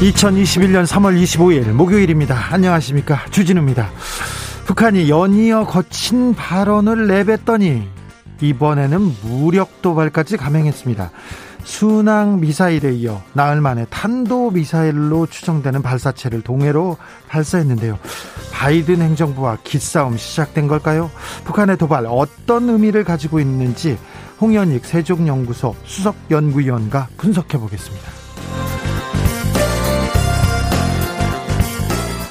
2021년 3월 25일 목요일입니다. 안녕하십니까. 주진우입니다. 북한이 연이어 거친 발언을 내뱉더니 이번에는 무력 도발까지 감행했습니다. 순항 미사일에 이어 나흘 만에 탄도 미사일로 추정되는 발사체를 동해로 발사했는데요. 바이든 행정부와 기싸움 시작된 걸까요? 북한의 도발 어떤 의미를 가지고 있는지 홍현익 세종연구소 수석연구위원과 분석해 보겠습니다.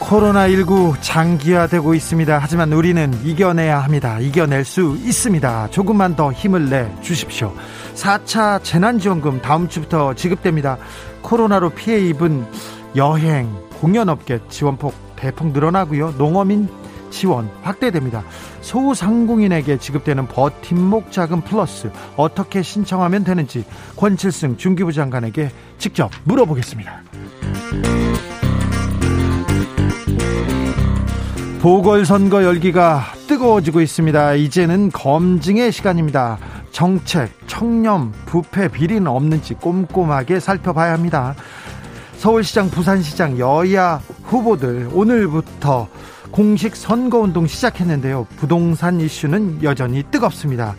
코로나19 장기화되고 있습니다. 하지만 우리는 이겨내야 합니다. 이겨낼 수 있습니다. 조금만 더 힘을 내 주십시오. 4차 재난지원금 다음 주부터 지급됩니다. 코로나로 피해 입은 여행, 공연업계 지원폭 대폭 늘어나고요. 농어민 지원 확대됩니다. 소상공인에게 지급되는 버팀목 자금 플러스 어떻게 신청하면 되는지 권칠승 중기부 장관에게 직접 물어보겠습니다. 보궐선거 열기가 뜨거워지고 있습니다. 이제는 검증의 시간입니다. 정책, 청렴, 부패, 비리는 없는지 꼼꼼하게 살펴봐야 합니다. 서울시장, 부산시장 여야 후보들 오늘부터 공식 선거운동 시작했는데요. 부동산 이슈는 여전히 뜨겁습니다.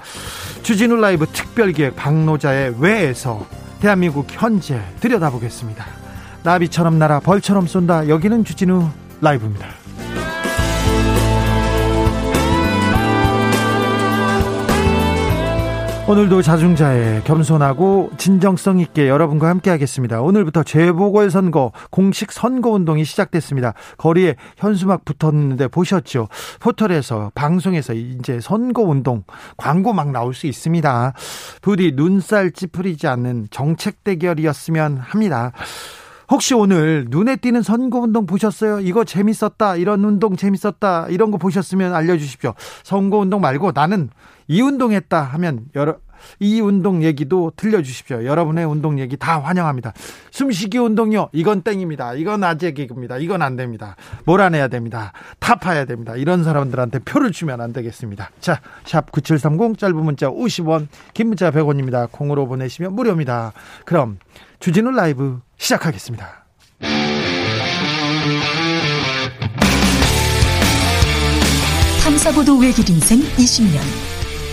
주진우 라이브 특별기획 박노자의 외에서 대한민국 현재 들여다보겠습니다. 나비처럼 날아 벌처럼 쏜다. 여기는 주진우 라이브입니다. 오늘도 자중자애 겸손하고 진정성 있게 여러분과 함께 하겠습니다. 오늘부터 재보궐선거 공식 선거운동이 시작됐습니다. 거리에 현수막 붙었는데 보셨죠? 포털에서 방송에서 이제 선거운동 광고 막 나올 수 있습니다. 부디 눈살 찌푸리지 않는 정책 대결이었으면 합니다. 혹시 오늘 눈에 띄는 선거운동 보셨어요? 이거 재밌었다. 이런 운동 재밌었다. 이런 거 보셨으면 알려주십시오. 선거운동 말고 나는 이 운동했다 하면 여러 이 운동 얘기도 들려주십시오. 여러분의 운동 얘기 다 환영합니다. 숨쉬기 운동요. 이건 땡입니다. 이건 아재 개그입니다. 이건 안 됩니다. 몰아내야 됩니다. 타파해야 됩니다. 이런 사람들한테 표를 주면 안 되겠습니다. 자, 샵 9730 짧은 문자 50원, 긴 문자 100원입니다. 콩으로 보내시면 무료입니다. 그럼 주진우 라이브 시작하겠습니다. 탐사보도 외길 인생 20년.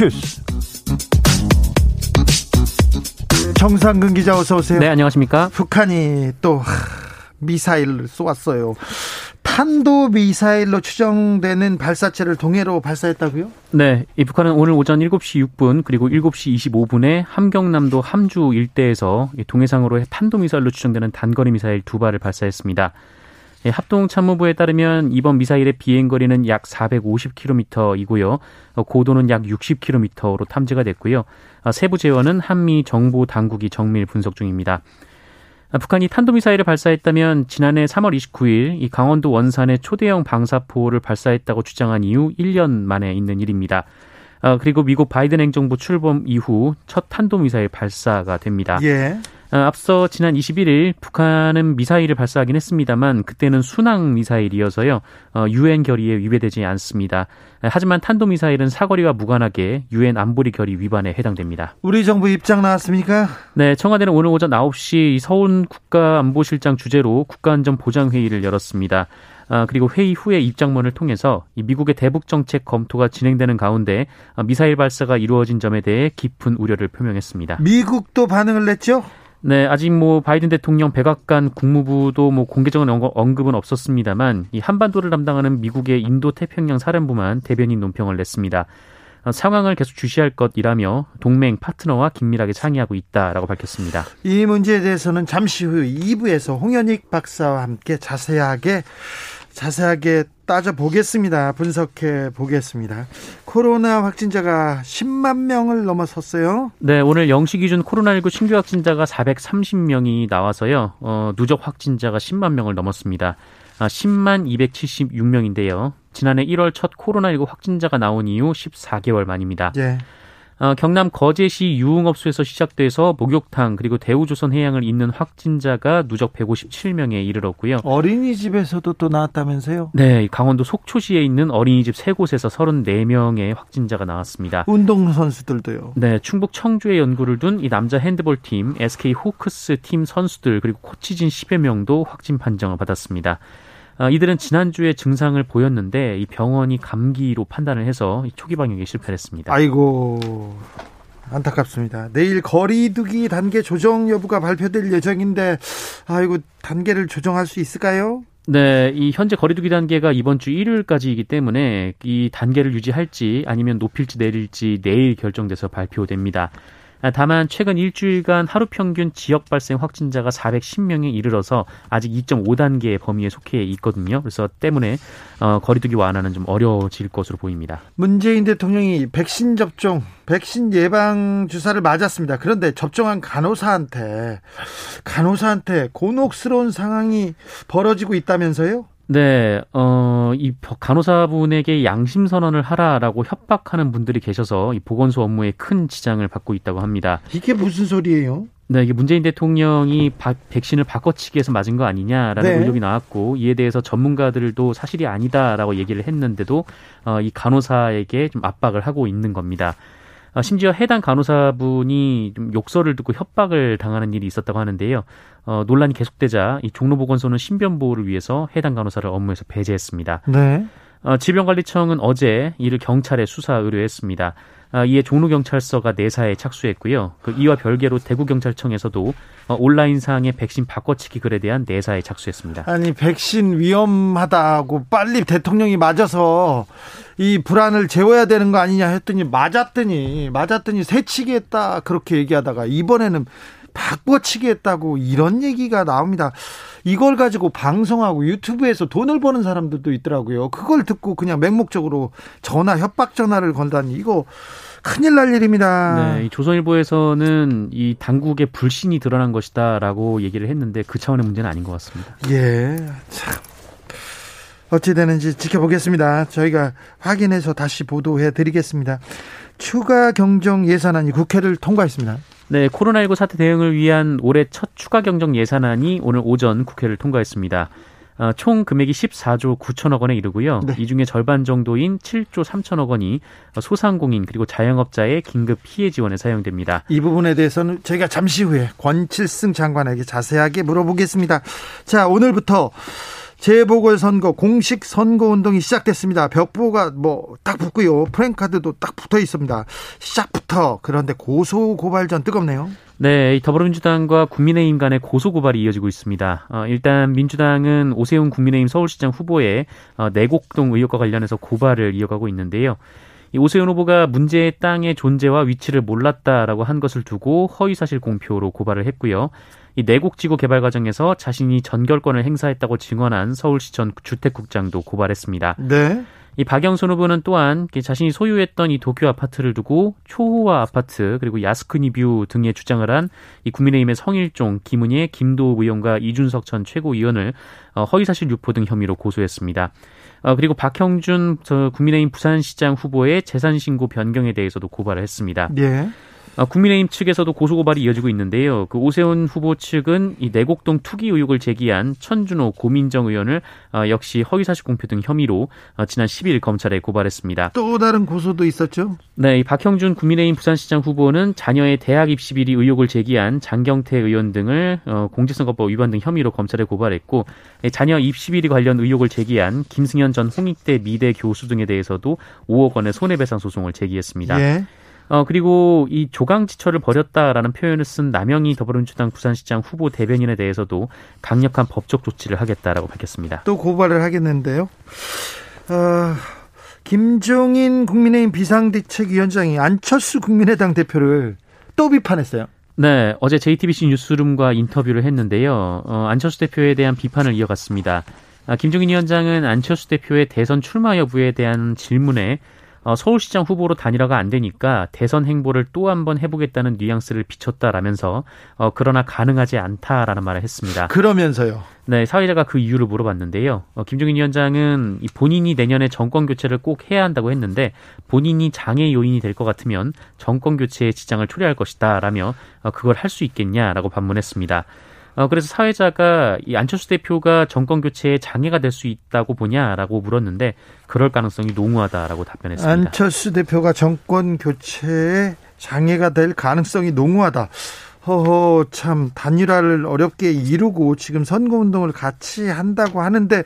주스. 정상근 기자 어서 오세요. 네, 안녕하십니까? 북한이 또 미사일을 쏘았어요. 탄도 미사일로 추정되는 발사체를 동해로 발사했다고요? 네, 이 북한은 오늘 오전 7시 6분 그리고 7시 25분에 함경남도 함주 일대에서 동해상으로 탄도 미사일로 추정되는 단거리 미사일 두 발을 발사했습니다. 예, 합동참모부에 따르면 이번 미사일의 비행거리는 약 450km이고요. 어, 고도는 약 60km로 탐지가 됐고요. 어, 세부 재원은 한미 정보 당국이 정밀 분석 중입니다. 아, 북한이 탄도미사일을 발사했다면 지난해 3월 29일 이 강원도 원산에 초대형 방사포를 발사했다고 주장한 이후 1년 만에 있는 일입니다. 어, 그리고 미국 바이든 행정부 출범 이후 첫 탄도미사일 발사가 됩니다. 예. 어, 앞서 지난 21일 북한은 미사일을 발사하긴 했습니다만 그때는 순항 미사일이어서요 어, 유엔 결의에 위배되지 않습니다. 하지만 탄도 미사일은 사거리와 무관하게 유엔 안보리 결의 위반에 해당됩니다. 우리 정부 입장 나왔습니까? 네, 청와대는 오늘 오전 9시 서울 국가안보실장 주재로 국가안전보장회의를 열었습니다. 아, 그리고 회의 후에 입장문을 통해서 이 미국의 대북 정책 검토가 진행되는 가운데 아, 미사일 발사가 이루어진 점에 대해 깊은 우려를 표명했습니다. 미국도 반응을 냈죠? 네, 아직 뭐 바이든 대통령 백악관 국무부도 뭐 공개적인 언급은 없었습니다만 이 한반도를 담당하는 미국의 인도 태평양 사령부만 대변인 논평을 냈습니다. 어, 상황을 계속 주시할 것이라며 동맹 파트너와 긴밀하게 상의하고 있다라고 밝혔습니다. 이 문제에 대해서는 잠시 후 2부에서 홍현익 박사와 함께 자세하게 자세하게 따져 보겠습니다. 분석해 보겠습니다. 코로나 확진자가 10만 명을 넘어섰어요. 네, 오늘 0시 기준 코로나19 신규 확진자가 430명이 나와서요. 어, 누적 확진자가 10만 명을 넘었습니다. 아, 10만 276명인데요. 지난해 1월 첫 코로나19 확진자가 나온 이후 14개월 만입니다. 예. 어, 경남 거제시 유흥업소에서 시작돼서 목욕탕 그리고 대우조선 해양을 잇는 확진자가 누적 157명에 이르렀고요. 어린이집에서도 또 나왔다면서요? 네, 강원도 속초시에 있는 어린이집 세 곳에서 34명의 확진자가 나왔습니다. 운동 선수들도요. 네, 충북 청주에 연구를 둔 이 남자 핸드볼 팀 SK 호크스 팀 선수들 그리고 코치진 10여 명도 확진 판정을 받았습니다. 아, 이들은 지난주에 증상을 보였는데 이 병원이 감기로 판단을 해서 초기 방역에 실패했습니다. 아이고 안타깝습니다. 내일 거리두기 단계 조정 여부가 발표될 예정인데 아이고 단계를 조정할 수 있을까요? 네, 이 현재 거리두기 단계가 이번 주 일요일까지이기 때문에 이 단계를 유지할지 아니면 높일지 내릴지 내일 결정돼서 발표됩니다. 다만 최근 일주일간 하루 평균 지역 발생 확진자가 410명에 이르러서 아직 2.5단계의 범위에 속해 있거든요. 그래서 때문에 어, 거리두기 완화는 좀 어려워질 것으로 보입니다. 문재인 대통령이 백신 접종, 백신 예방 주사를 맞았습니다. 그런데 접종한 간호사한테 간호사한테 곤혹스러운 상황이 벌어지고 있다면서요? 네, 어, 이 간호사분에게 양심 선언을 하라라고 협박하는 분들이 계셔서 이 보건소 업무에 큰 지장을 받고 있다고 합니다. 이게 무슨 소리예요? 네, 이게 문재인 대통령이 바, 백신을 바꿔치기 해서 맞은 거 아니냐라는 네. 의혹이 나왔고 이에 대해서 전문가들도 사실이 아니다라고 얘기를 했는데도 어, 이 간호사에게 좀 압박을 하고 있는 겁니다. 아, 심지어 해당 간호사분이 좀 욕설을 듣고 협박을 당하는 일이 있었다고 하는데요. 어, 논란이 계속되자 이 종로보건소는 신변 보호를 위해서 해당 간호사를 업무에서 배제했습니다. 네. 어, 질병관리청은 어제 이를 경찰에 수사 의뢰했습니다. 아, 이에 종로경찰서가 내사에 착수했고요. 그 이와 별개로 대구경찰청에서도 어, 온라인상의 백신 바꿔치기 글에 대한 내사에 착수했습니다. 아니 백신 위험하다고 빨리 대통령이 맞아서 이 불안을 재워야 되는 거 아니냐 했더니 맞았더니 맞았더니 새치기 했다 그렇게 얘기하다가 이번에는 바꿔치기 했다고 이런 얘기가 나옵니다. 이걸 가지고 방송하고 유튜브에서 돈을 버는 사람들도 있더라고요. 그걸 듣고 그냥 맹목적으로 전화 협박 전화를 건다니 이거 큰일 날 일입니다. 네, 조선일보에서는 이 당국의 불신이 드러난 것이다라고 얘기를 했는데 그 차원의 문제는 아닌 것 같습니다. 예, 참. 어찌 되는지 지켜보겠습니다. 저희가 확인해서 다시 보도해 드리겠습니다. 추가 경정 예산안이 국회를 통과했습니다. 네, 코로나19 사태 대응을 위한 올해 첫 추가 경정 예산안이 오늘 오전 국회를 통과했습니다. 어, 총 금액이 14조 9천억 원에 이르고요. 네. 이 중에 절반 정도인 7조 3천억 원이 소상공인 그리고 자영업자의 긴급 피해 지원에 사용됩니다. 이 부분에 대해서는 저희가 잠시 후에 권칠승 장관에게 자세하게 물어보겠습니다. 자, 오늘부터 재보궐선거 공식 선거운동이 시작됐습니다. 벽보가 뭐 딱 붙고요. 프랭카드도 딱 붙어 있습니다. 시작부터 그런데 고소 고발전 뜨겁네요. 네, 더불어민주당과 국민의힘 간의 고소 고발이 이어지고 있습니다. 어, 일단 민주당은 오세훈 국민의힘 서울시장 후보의 어, 내곡동 의혹과 관련해서 고발을 이어가고 있는데요. 이 오세훈 후보가 문제의 땅의 존재와 위치를 몰랐다라고 한 것을 두고 허위사실 공표로 고발을 했고요. 이 내곡 지구 개발 과정에서 자신이 전결권을 행사했다고 증언한 서울시 전 주택국장도 고발했습니다. 네. 이 박영선 후보는 또한 자신이 소유했던 이 도쿄 아파트를 두고 초호화 아파트 그리고 야스쿠니뷰 등의 주장을 한 이 국민의힘의 성일종, 김은혜, 김도우 의원과 이준석 전 최고위원을 어, 허위사실 유포 등 혐의로 고소했습니다. 어, 그리고 박형준 저 국민의힘 부산시장 후보의 재산 신고 변경에 대해서도 고발을 했습니다. 네. 어, 국민의힘 측에서도 고소고발이 이어지고 있는데요. 그 오세훈 후보 측은 이 내곡동 투기 의혹을 제기한 천준호 고민정 의원을 어, 역시 허위사실 공표 등 혐의로 어, 지난 10일 검찰에 고발했습니다. 또 다른 고소도 있었죠? 네, 이 박형준 국민의힘 부산시장 후보는 자녀의 대학 입시 비리 의혹을 제기한 장경태 의원 등을 공직선거법 위반 등 혐의로 검찰에 고발했고 자녀 입시 비리 관련 의혹을 제기한 김승현 전 홍익대 미대 교수 등에 대해서도 5억 원의 손해배상 소송을 제기했습니다. 예. 어, 그리고 이 조강지처를 벌였다라는 표현을 쓴 남영희 더불어민주당 부산시장 후보 대변인에 대해서도 강력한 법적 조치를 하겠다라고 밝혔습니다. 또 고발을 하겠는데요. 어, 김종인 국민의힘 비상대책위원장이 안철수 국민의당 대표를 또 비판했어요. 네, 어제 JTBC 뉴스룸과 인터뷰를 했는데요. 어, 안철수 대표에 대한 비판을 이어갔습니다. 아, 김종인 위원장은 안철수 대표의 대선 출마 여부에 대한 질문에 어, 서울시장 후보로 단일화가 안 되니까 대선 행보를 또 한 번 해보겠다는 뉘앙스를 비췄다라면서 어, 그러나 가능하지 않다라는 말을 했습니다. 그러면서요. 네, 사회자가 그 이유를 물어봤는데요. 어, 김종인 위원장은 본인이 내년에 정권 교체를 꼭 해야 한다고 했는데 본인이 장애 요인이 될 것 같으면 정권 교체에 지장을 초래할 것이다라며 어, 그걸 할 수 있겠냐라고 반문했습니다. 어, 그래서 사회자가 이 안철수 대표가 정권 교체에 장애가 될 수 있다고 보냐라고 물었는데 그럴 가능성이 농후하다라고 답변했습니다. 안철수 대표가 정권 교체에 장애가 될 가능성이 농후하다. 허허 참 단일화를 어렵게 이루고 지금 선거운동을 같이 한다고 하는데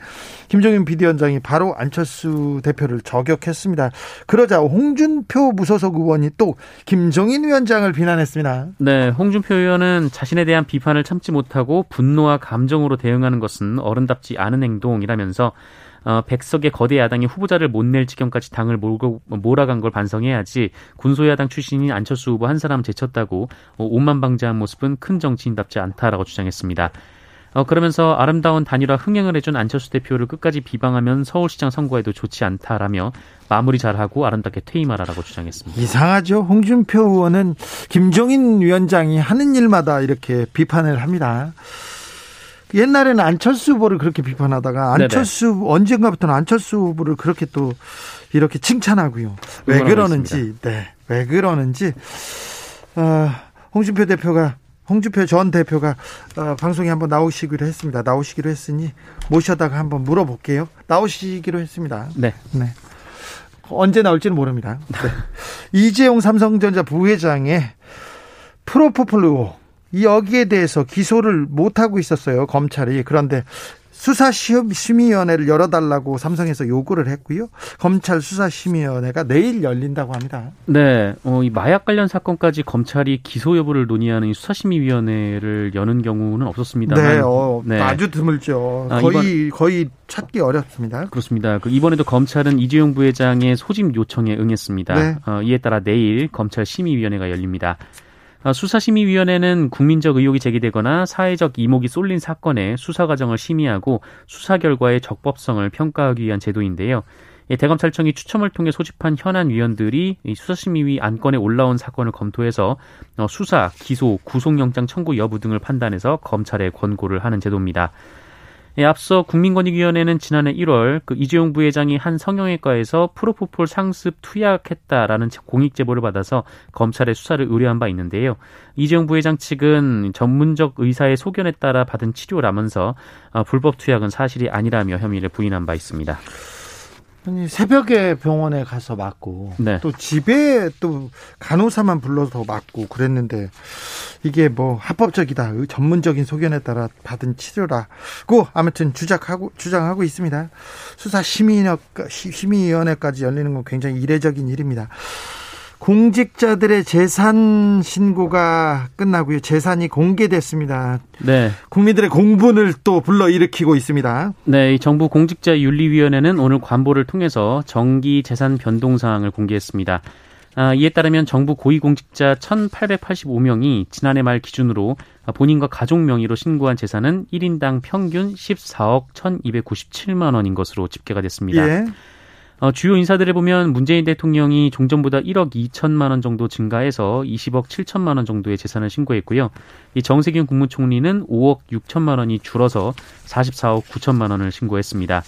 김종인 비대위원장이 바로 안철수 대표를 저격했습니다. 그러자 홍준표 무소속 의원이 또 김종인 위원장을 비난했습니다. 네, 홍준표 의원은 자신에 대한 비판을 참지 못하고 분노와 감정으로 대응하는 것은 어른답지 않은 행동이라면서 어, 백석의 거대 야당이 후보자를 못 낼 지경까지 당을 몰고 몰아간 걸 반성해야지 군소야당 출신인 안철수 후보 한 사람 제쳤다고 어, 오만방자한 모습은 큰 정치인답지 않다라고 주장했습니다. 어, 그러면서 아름다운 단일화 흥행을 해준 안철수 대표를 끝까지 비방하면 서울시장 선거에도 좋지 않다라며 마무리 잘하고 아름답게 퇴임하라라고 주장했습니다. 이상하죠. 홍준표 의원은 김종인 위원장이 하는 일마다 이렇게 비판을 합니다. 옛날에는 안철수 후보를 그렇게 비판하다가 안철수 네네. 언젠가부터는 안철수 후보를 그렇게 또 이렇게 칭찬하고요. 왜 그러는지. 네, 왜 그러는지 어, 홍준표 대표가 홍준표 전 대표가 어, 방송에 한번 나오시기로 했습니다. 나오시기로 했으니 모셔다가 한번 물어볼게요. 나오시기로 했습니다. 네. 네. 언제 나올지는 모릅니다. 네. 이재용 삼성전자 부회장의 프로포폴로 여기에 대해서 기소를 못하고 있었어요, 검찰이. 그런데 수사심의위원회를 열어달라고 삼성에서 요구를 했고요. 검찰 수사심의위원회가 내일 열린다고 합니다. 네, 어, 이 마약 관련 사건까지 검찰이 기소 여부를 논의하는 수사심의위원회를 여는 경우는 없었습니다. 네, 어, 네, 아주 드물죠. 아, 거의 이번, 거의 찾기 어렵습니다. 그렇습니다. 그 이번에도 검찰은 이재용 부회장의 소집 요청에 응했습니다. 네. 어, 이에 따라 내일 검찰 심의위원회가 열립니다. 아, 수사심의위원회는 국민적 의혹이 제기되거나 사회적 이목이 쏠린 사건의 수사 과정을 심의하고 수사 결과의 적법성을 평가하기 위한 제도인데요. 대검찰청이 추첨을 통해 소집한 현안 위원들이 수사심의위 안건에 올라온 사건을 검토해서 어, 수사, 기소, 구속영장 청구 여부 등을 판단해서 검찰에 권고를 하는 제도입니다. 예, 앞서 국민권익위원회는 지난해 1월 그 이재용 부회장이 한 성형외과에서 프로포폴 상습 투약했다라는 공익 제보를 받아서 검찰에 수사를 의뢰한 바 있는데요. 이재용 부회장 측은 전문적 의사의 소견에 따라 받은 치료라면서 어, 불법 투약은 사실이 아니라며 혐의를 부인한 바 있습니다. 아니 새벽에 병원에 가서 맞고 네. 또 집에 또 간호사만 불러서 맞고 그랬는데 이게 뭐 합법적이다 전문적인 소견에 따라 받은 치료라고 아무튼 주장하고 주장하고 있습니다 수사 심의위원회까지 열리는 건 굉장히 이례적인 일입니다. 공직자들의 재산 신고가 끝나고요. 재산이 공개됐습니다. 네. 국민들의 공분을 또 불러일으키고 있습니다. 네, 정부 공직자 윤리위원회는 오늘 관보를 통해서 정기 재산 변동 사항을 공개했습니다. 아, 이에 따르면 정부 고위공직자 1,885명이 지난해 말 기준으로 본인과 가족 명의로 신고한 재산은 1인당 평균 14억 1,297만 원인 것으로 집계가 됐습니다. 예. 어, 주요 인사들을 보면 문재인 대통령이 종전보다 1억 2천만 원 정도 증가해서 20억 7천만 원 정도의 재산을 신고했고요. 이 정세균 국무총리는 5억 6천만 원이 줄어서 44억 9천만 원을 신고했습니다.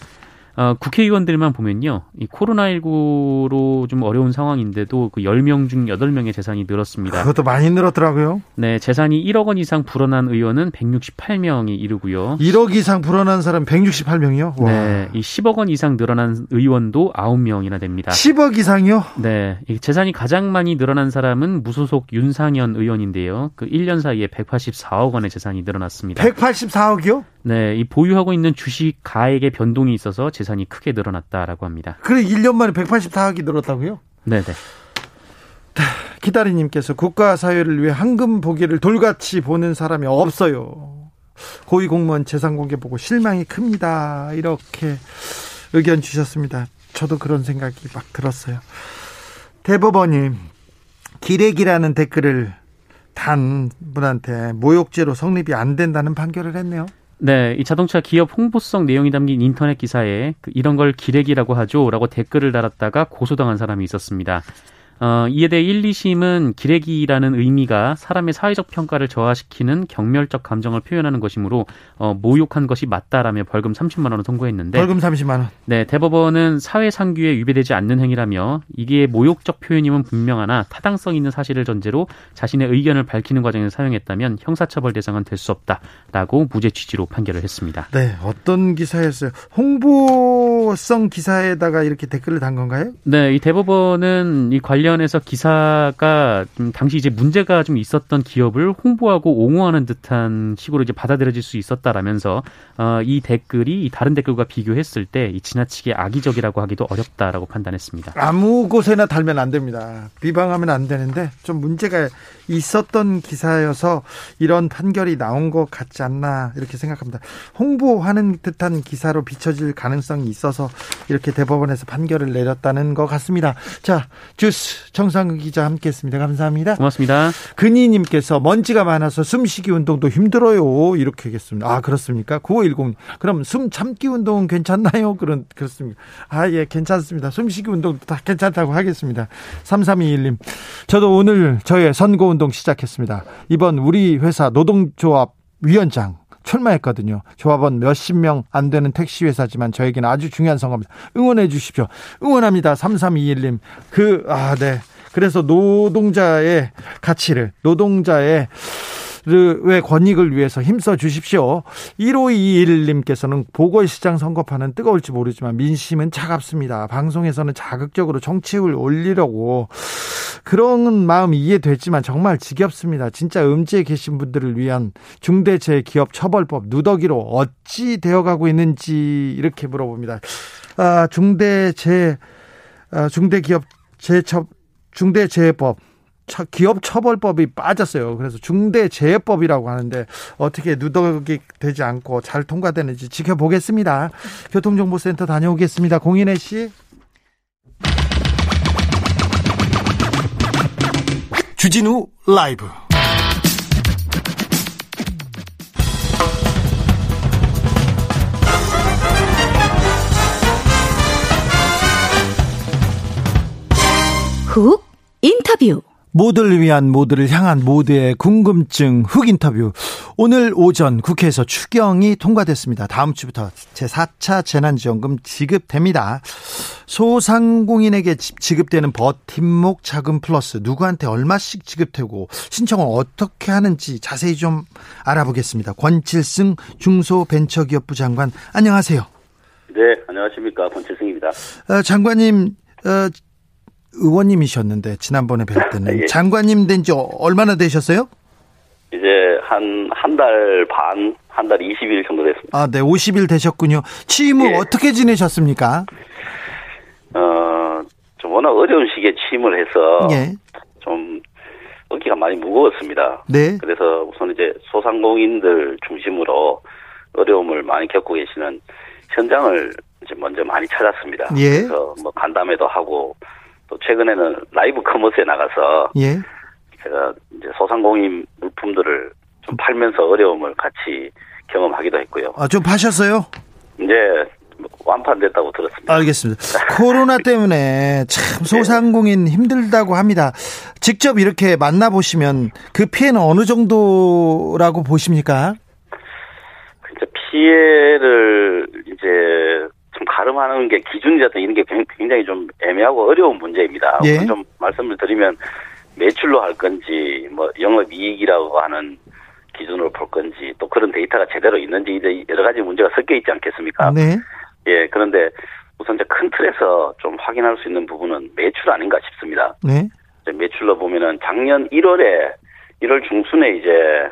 어, 국회의원들만 보면요. 이 코로나19로 좀 어려운 상황인데도 그 10명 중 8명의 재산이 늘었습니다. 그것도 많이 늘었더라고요. 네, 재산이 1억 원 이상 불어난 의원은 168명이 이르고요. 1억 이상 불어난 사람 168명이요? 와. 네, 이 10억 원 이상 늘어난 의원도 9명이나 됩니다. 10억 이상이요? 네, 재산이 가장 많이 늘어난 사람은 무소속 윤상현 의원인데요. 그 1년 사이에 184억 원의 재산이 늘어났습니다. 184억이요? 네, 이 보유하고 있는 주식 가액의 변동이 있어서 재산이 크게 늘어났다라고 합니다. 그래 1년 만에 184억이 늘었다고요? 네, 네. 기다리님께서 국가 사회를 위해 황금 보기를 돌같이 보는 사람이 없어요. 고위 공무원 재산 공개 보고 실망이 큽니다. 이렇게 의견 주셨습니다. 저도 그런 생각이 막 들었어요. 대법원이 기레기라는 댓글을 단 분한테 모욕죄로 성립이 안 된다는 판결을 했네요. 네, 이 자동차 기업 홍보성 내용이 담긴 인터넷 기사에 그 이런 걸 기레기라고 하죠라고 댓글을 달았다가 고소당한 사람이 있었습니다. 어, 이에 대해 1, 2심은 기레기라는 의미가 사람의 사회적 평가를 저하시키는 경멸적 감정을 표현하는 것이므로 어, 모욕한 것이 맞다라며 벌금 30만 원을 선고했는데 벌금 30만 원. 네, 대법원은 사회 상규에 위배되지 않는 행위라며 이게 모욕적 표현임은 분명하나 타당성 있는 사실을 전제로 자신의 의견을 밝히는 과정에서 사용했다면 형사처벌 대상은 될 수 없다라고 무죄 취지로 판결을 했습니다. 네, 어떤 기사였어요? 홍보성 기사에다가 이렇게 댓글을 단 건가요? 네, 이 대법원은 이 관련 관련해서 기사가 좀 당시 이제 문제가 좀 있었던 기업을 홍보하고 옹호하는 듯한 식으로 이제 받아들여질 수 있었다라면서 어, 이 댓글이 다른 댓글과 비교했을 때 지나치게 악의적이라고 하기도 어렵다라고 판단했습니다. 아무 곳에나 달면 안 됩니다. 비방하면 안 되는데 좀 문제가 있었던 기사여서 이런 판결이 나온 것 같지 않나 이렇게 생각합니다. 홍보하는 듯한 기사로 비춰질 가능성이 있어서 이렇게 대법원에서 판결을 내렸다는 것 같습니다. 자, 주스 정상근 기자 함께했습니다. 감사합니다. 고맙습니다. 근희님께서 먼지가 많아서 숨쉬기 운동도 힘들어요. 이렇게 하겠습니다. 아 그렇습니까? 9510 그럼 숨 참기 운동은 괜찮나요? 그런 그렇습니다. 아 예 괜찮습니다. 숨쉬기 운동도 다 괜찮다고 하겠습니다. 3321님 저도 오늘 저의 선거 운동 시작했습니다. 이번 우리 회사 노동조합 위원장 출마했거든요. 조합원 몇십 명 안 되는 택시 회사지만 저에게는 아주 중요한 선거입니다. 응원해 주십시오. 응원합니다. 3321님. 그, 아, 네. 그래서 노동자의 가치를, 노동자의 의 권익을 위해서 힘써 주십시오. 1521님께서는 보궐시장 선거판은 뜨거울지 모르지만 민심은 차갑습니다. 방송에서는 자극적으로 정치율 올리려고 그런 마음 이해되지만 정말 지겹습니다. 진짜 음지에 계신 분들을 위한 중대재해기업 처벌법 누더기로 어찌 되어가고 있는지 이렇게 물어봅니다. 아, 중대재 아, 중대기업 재처 중대재해법 기업 처벌법이 빠졌어요. 그래서 중대재해법이라고 하는데 어떻게 누더기 되지 않고 잘 통과되는지 지켜보겠습니다. 교통정보센터 다녀오겠습니다. 공인혜 씨. 주진우 라이브. 훅 인터뷰. 모두를 위한 모두를 향한 모두의 궁금증 흑 인터뷰. 오늘 오전 국회에서 추경이 통과됐습니다. 다음 주부터 제4차 재난지원금 지급됩니다. 소상공인에게 지급되는 버팀목 자금 플러스 누구한테 얼마씩 지급되고 신청을 어떻게 하는지 자세히 좀 알아보겠습니다. 권칠승 중소벤처기업부 장관 안녕하세요. 네, 안녕하십니까. 권칠승입니다. 어, 장관님 어, 의원님이셨는데 지난번에 뵐 때는 예. 장관님 된 지 얼마나 되셨어요? 이제 한 한 달 반, 한 달 20일 정도 됐습니다. 아, 네, 50일 되셨군요. 취임 후 예. 어떻게 지내셨습니까? 어, 좀 워낙 어려운 시기에 취임을 해서 예. 좀 어깨가 많이 무거웠습니다. 네. 그래서 우선 이제 소상공인들 중심으로 어려움을 많이 겪고 계시는 현장을 이제 먼저 많이 찾았습니다. 예. 그래서 뭐 간담회도 하고 또 최근에는 라이브 커머스에 나가서 예. 제가 이제 소상공인 물품들을 좀 팔면서 어려움을 같이 경험하기도 했고요. 아, 좀 파셨어요? 이제 완판됐다고 들었습니다. 알겠습니다. 코로나 때문에 참 소상공인 힘들다고 합니다. 직접 이렇게 만나보시면 그 피해는 어느 정도라고 보십니까? 피해를 이제 참 가름하는 게 기준이라든 이런 게 굉장히 좀 애매하고 어려운 문제입니다. 예. 좀 말씀을 드리면 매출로 할 건지 뭐 영업 이익이라고 하는 기준으로 볼 건지 또 그런 데이터가 제대로 있는지 여러 가지 문제가 섞여 있지 않겠습니까? 네. 예, 그런데 우선 이제 큰 틀에서 좀 확인할 수 있는 부분은 매출 아닌가 싶습니다. 네. 매출로 보면은 작년 1월에 1월 중순에 이제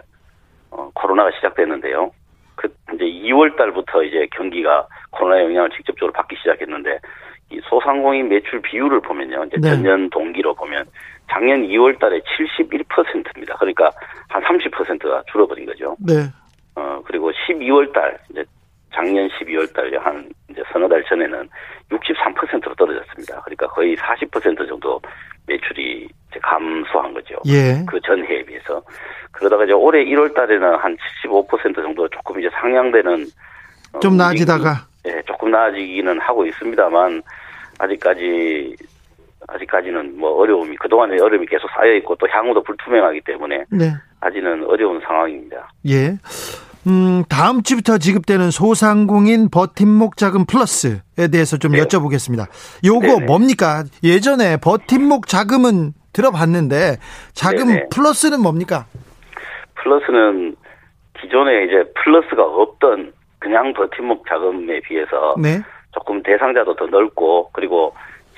어, 코로나가 시작됐는데요. 그 이제 2월 달부터 이제 경기가 코로나 영향을 직접적으로 받기 시작했는데 이 소상공인 매출 비율을 보면요. 이제 네. 전년 동기로 보면 작년 2월 달에 71%입니다. 그러니까 한 30%가 줄어버린 거죠. 네. 어, 그리고 12월 달, 이제 작년 12월 달에 한 이제 서너 달 전에는 63%로 떨어졌습니다. 그러니까 거의 40% 정도 매출이 이제 감소한 거죠. 예. 그 전해에 비해서. 그러다가 이제 올해 1월 달에는 한 75% 정도 조금 이제 상향되는 어, 좀 나아지다가 예, 조금 나아지기는 하고 있습니다만 아직까지 아직까지는 뭐 어려움이 그동안의 어려움이 계속 쌓여 있고 또 향후도 불투명하기 때문에 네. 아직은 어려운 상황입니다. 예. 음, 다음 주부터 지급되는 소상공인 버팀목 자금 플러스에 대해서 좀 네. 여쭤보겠습니다. 요거 네네. 뭡니까? 예전에 버팀목 자금은 들어봤는데 자금 네네. 플러스는 뭡니까? 플러스는 기존에 이제 플러스가 없던 그냥 버팀목 자금에 비해서 네. 조금 대상자도 더 넓고 그리고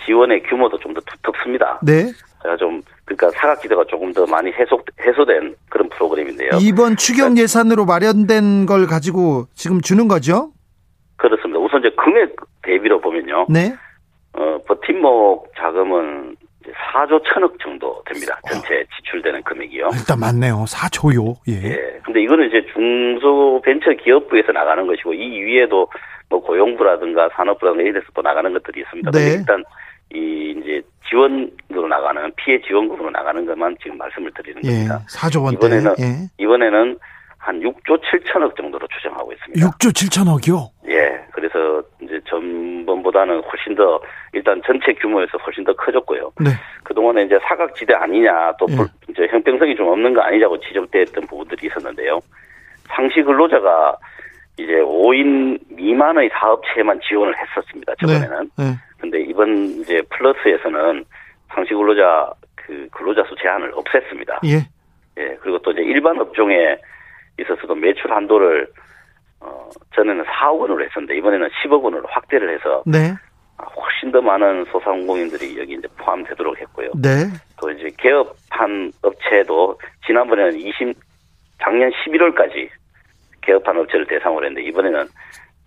지원의 규모도 좀 더 두텁습니다. 네. 제가 좀 그러니까 사각지대가 조금 더 많이 해소 해소된 그런 프로그램인데요. 이번 추경 그러니까 예산으로 마련된 걸 가지고 지금 주는 거죠? 그렇습니다. 우선 이제 금액 대비로 보면요. 네. 어, 버팀목 자금은 4조 천억 정도 됩니다. 전체 어. 지출되는 금액이요. 일단 맞네요. 4조요. 예. 예. 근데 이거는 이제 중소벤처기업부에서 나가는 것이고 이 위에도 뭐 고용부라든가 산업부라든가 이런 데서 또 나가는 것들이 있습니다. 네. 일단 이 이제 지원으로 나가는 피해 지원금으로 나가는 것만 지금 말씀을 드리는 예, 겁니다. 4조 원대. 이번에는 예. 이번에는 한 6조 7천억 정도로 추정하고 있습니다. 6조 7천억이요? 예. 그래서 이제 전번보다는 훨씬 더 일단 전체 규모에서 훨씬 더 커졌고요. 네. 그동안에 이제 사각지대 아니냐 또 예. 이제 형평성이 좀 없는 거 아니냐고 지적됐던 부분들이 있었는데요. 상시 근로자가 이제 5인 미만의 사업체에만 지원을 했었습니다. 저번에는. 네. 네. 근데 이번 이제 플러스에서는 상시 근로자 그 근로자 수 제한을 없앴습니다. 예. 예. 그리고 또 이제 일반 업종에 있어서도 매출 한도를 어 전에는 4억 원으로 했었는데 이번에는 10억 원으로 확대를 해서 네. 훨씬 더 많은 소상공인들이 여기 이제 포함되도록 했고요. 네. 또 이제 개업한 업체도 지난번에는 20 작년 11월까지 개업한 업체를 대상으로 했는데 이번에는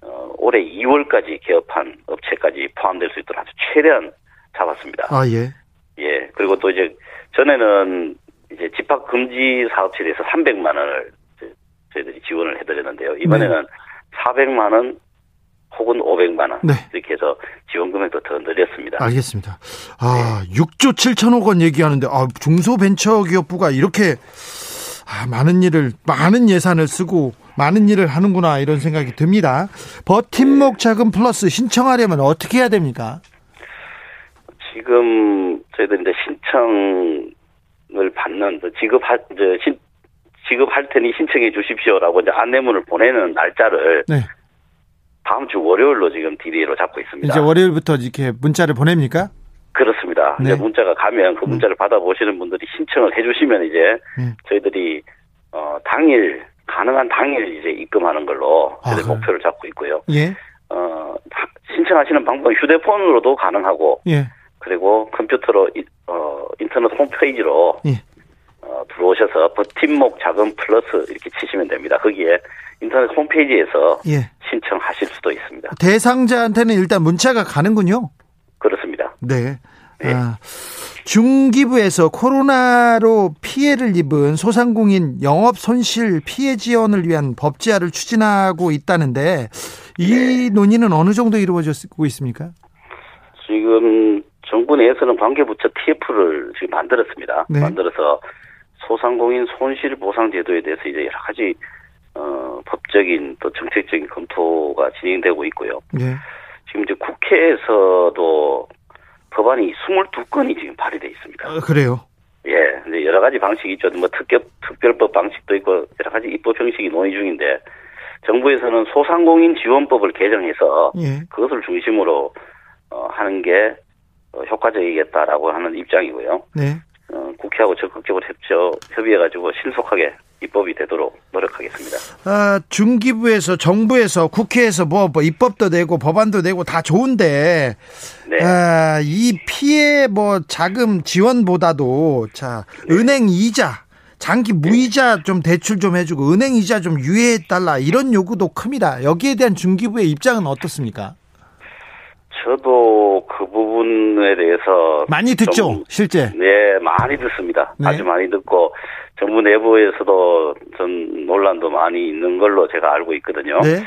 어, 올해 2월까지 개업한 업체까지 포함될 수 있도록 아주 최대한 잡았습니다. 아, 예. 예. 그리고 또 이제 전에는 이제 집합 금지 사업체에 대해서 300만 원을 저희들이 지원을 해드렸는데요. 이번에는 네. 400만 원 혹은 500만 원 네. 이렇게 해서 지원 금액도 더 늘렸습니다. 알겠습니다. 아, 네. 6조 7천억 원 얘기하는데 아, 중소벤처기업부가 이렇게 아, 많은 일을 많은 예산을 쓰고 많은 일을 하는구나 이런 생각이 듭니다. 버팀목 자금 플러스 신청하려면 어떻게 해야 됩니까? 지금 저희들 이제 신청을 받는 지급할 이제 신, 지급할 테니 신청해 주십시오라고 이제 안내문을 보내는 날짜를 네. 다음 주 월요일로 지금 디데이로 잡고 있습니다. 이제 월요일부터 이렇게 문자를 보냅니까? 그렇습니다. 네. 이제 문자가 가면 그 네. 문자를 네. 받아보시는 분들이 신청을 해주시면 이제 네. 저희들이 어 당일 가능한 당일 이제 입금하는 걸로 아, 목표를 잡고 있고요. 예. 어 신청하시는 방법은 휴대폰으로도 가능하고 예. 그리고 컴퓨터로 어 인터넷 홈페이지로 예. 어, 들어오셔서 버팀목 자금 플러스 이렇게 치시면 됩니다. 거기에 인터넷 홈페이지에서 예. 신청하실 수도 있습니다. 대상자한테는 일단 문자가 가는군요. 그렇습니다. 네. 네. 아, 중기부에서 코로나로 피해를 입은 소상공인 영업 손실 피해 지원을 위한 법제화를 추진하고 있다는데 이 네. 논의는 어느 정도 이루어지고 있습니까? 지금 정부 내에서는 관계부처 TF를 지금 만들었습니다. 네. 만들어서 소상공인 손실 보상 제도에 대해서 이제 여러 가지 어, 법적인 또 정책적인 검토가 진행되고 있고요. 네. 지금 이제 국회에서도 법안이 22건이 지금 발의돼 있습니다. 아, 그래요? 예. 근데 여러 가지 방식이 있죠. 뭐 특별, 특별법 방식도 있고 여러 가지 입법 형식이 논의 중인데 정부에서는 소상공인 지원법을 개정해서 예. 그것을 중심으로 어, 하는 게 어, 효과적이겠다라고 하는 입장이고요. 네. 어, 국회하고 적극적으로 협조, 협의해가지고 신속하게 입법이 되도록 노력하겠습니다. 아, 중기부에서 정부에서 국회에서 뭐, 뭐 입법도 내고 법안도 내고 다 좋은데 네. 아, 이 피해 뭐 자금 지원보다도 자 네. 은행 이자 장기 무이자 좀 대출 좀 해주고 은행 이자 좀 유예해 달라 이런 요구도 큽니다. 여기에 대한 중기부의 입장은 어떻습니까? 저도 그 부분에 대해서 많이 듣죠, 실제. 네, 많이 듣습니다. 네. 아주 많이 듣고 정부 내부에서도 전 논란도 많이 있는 걸로 제가 알고 있거든요. 네.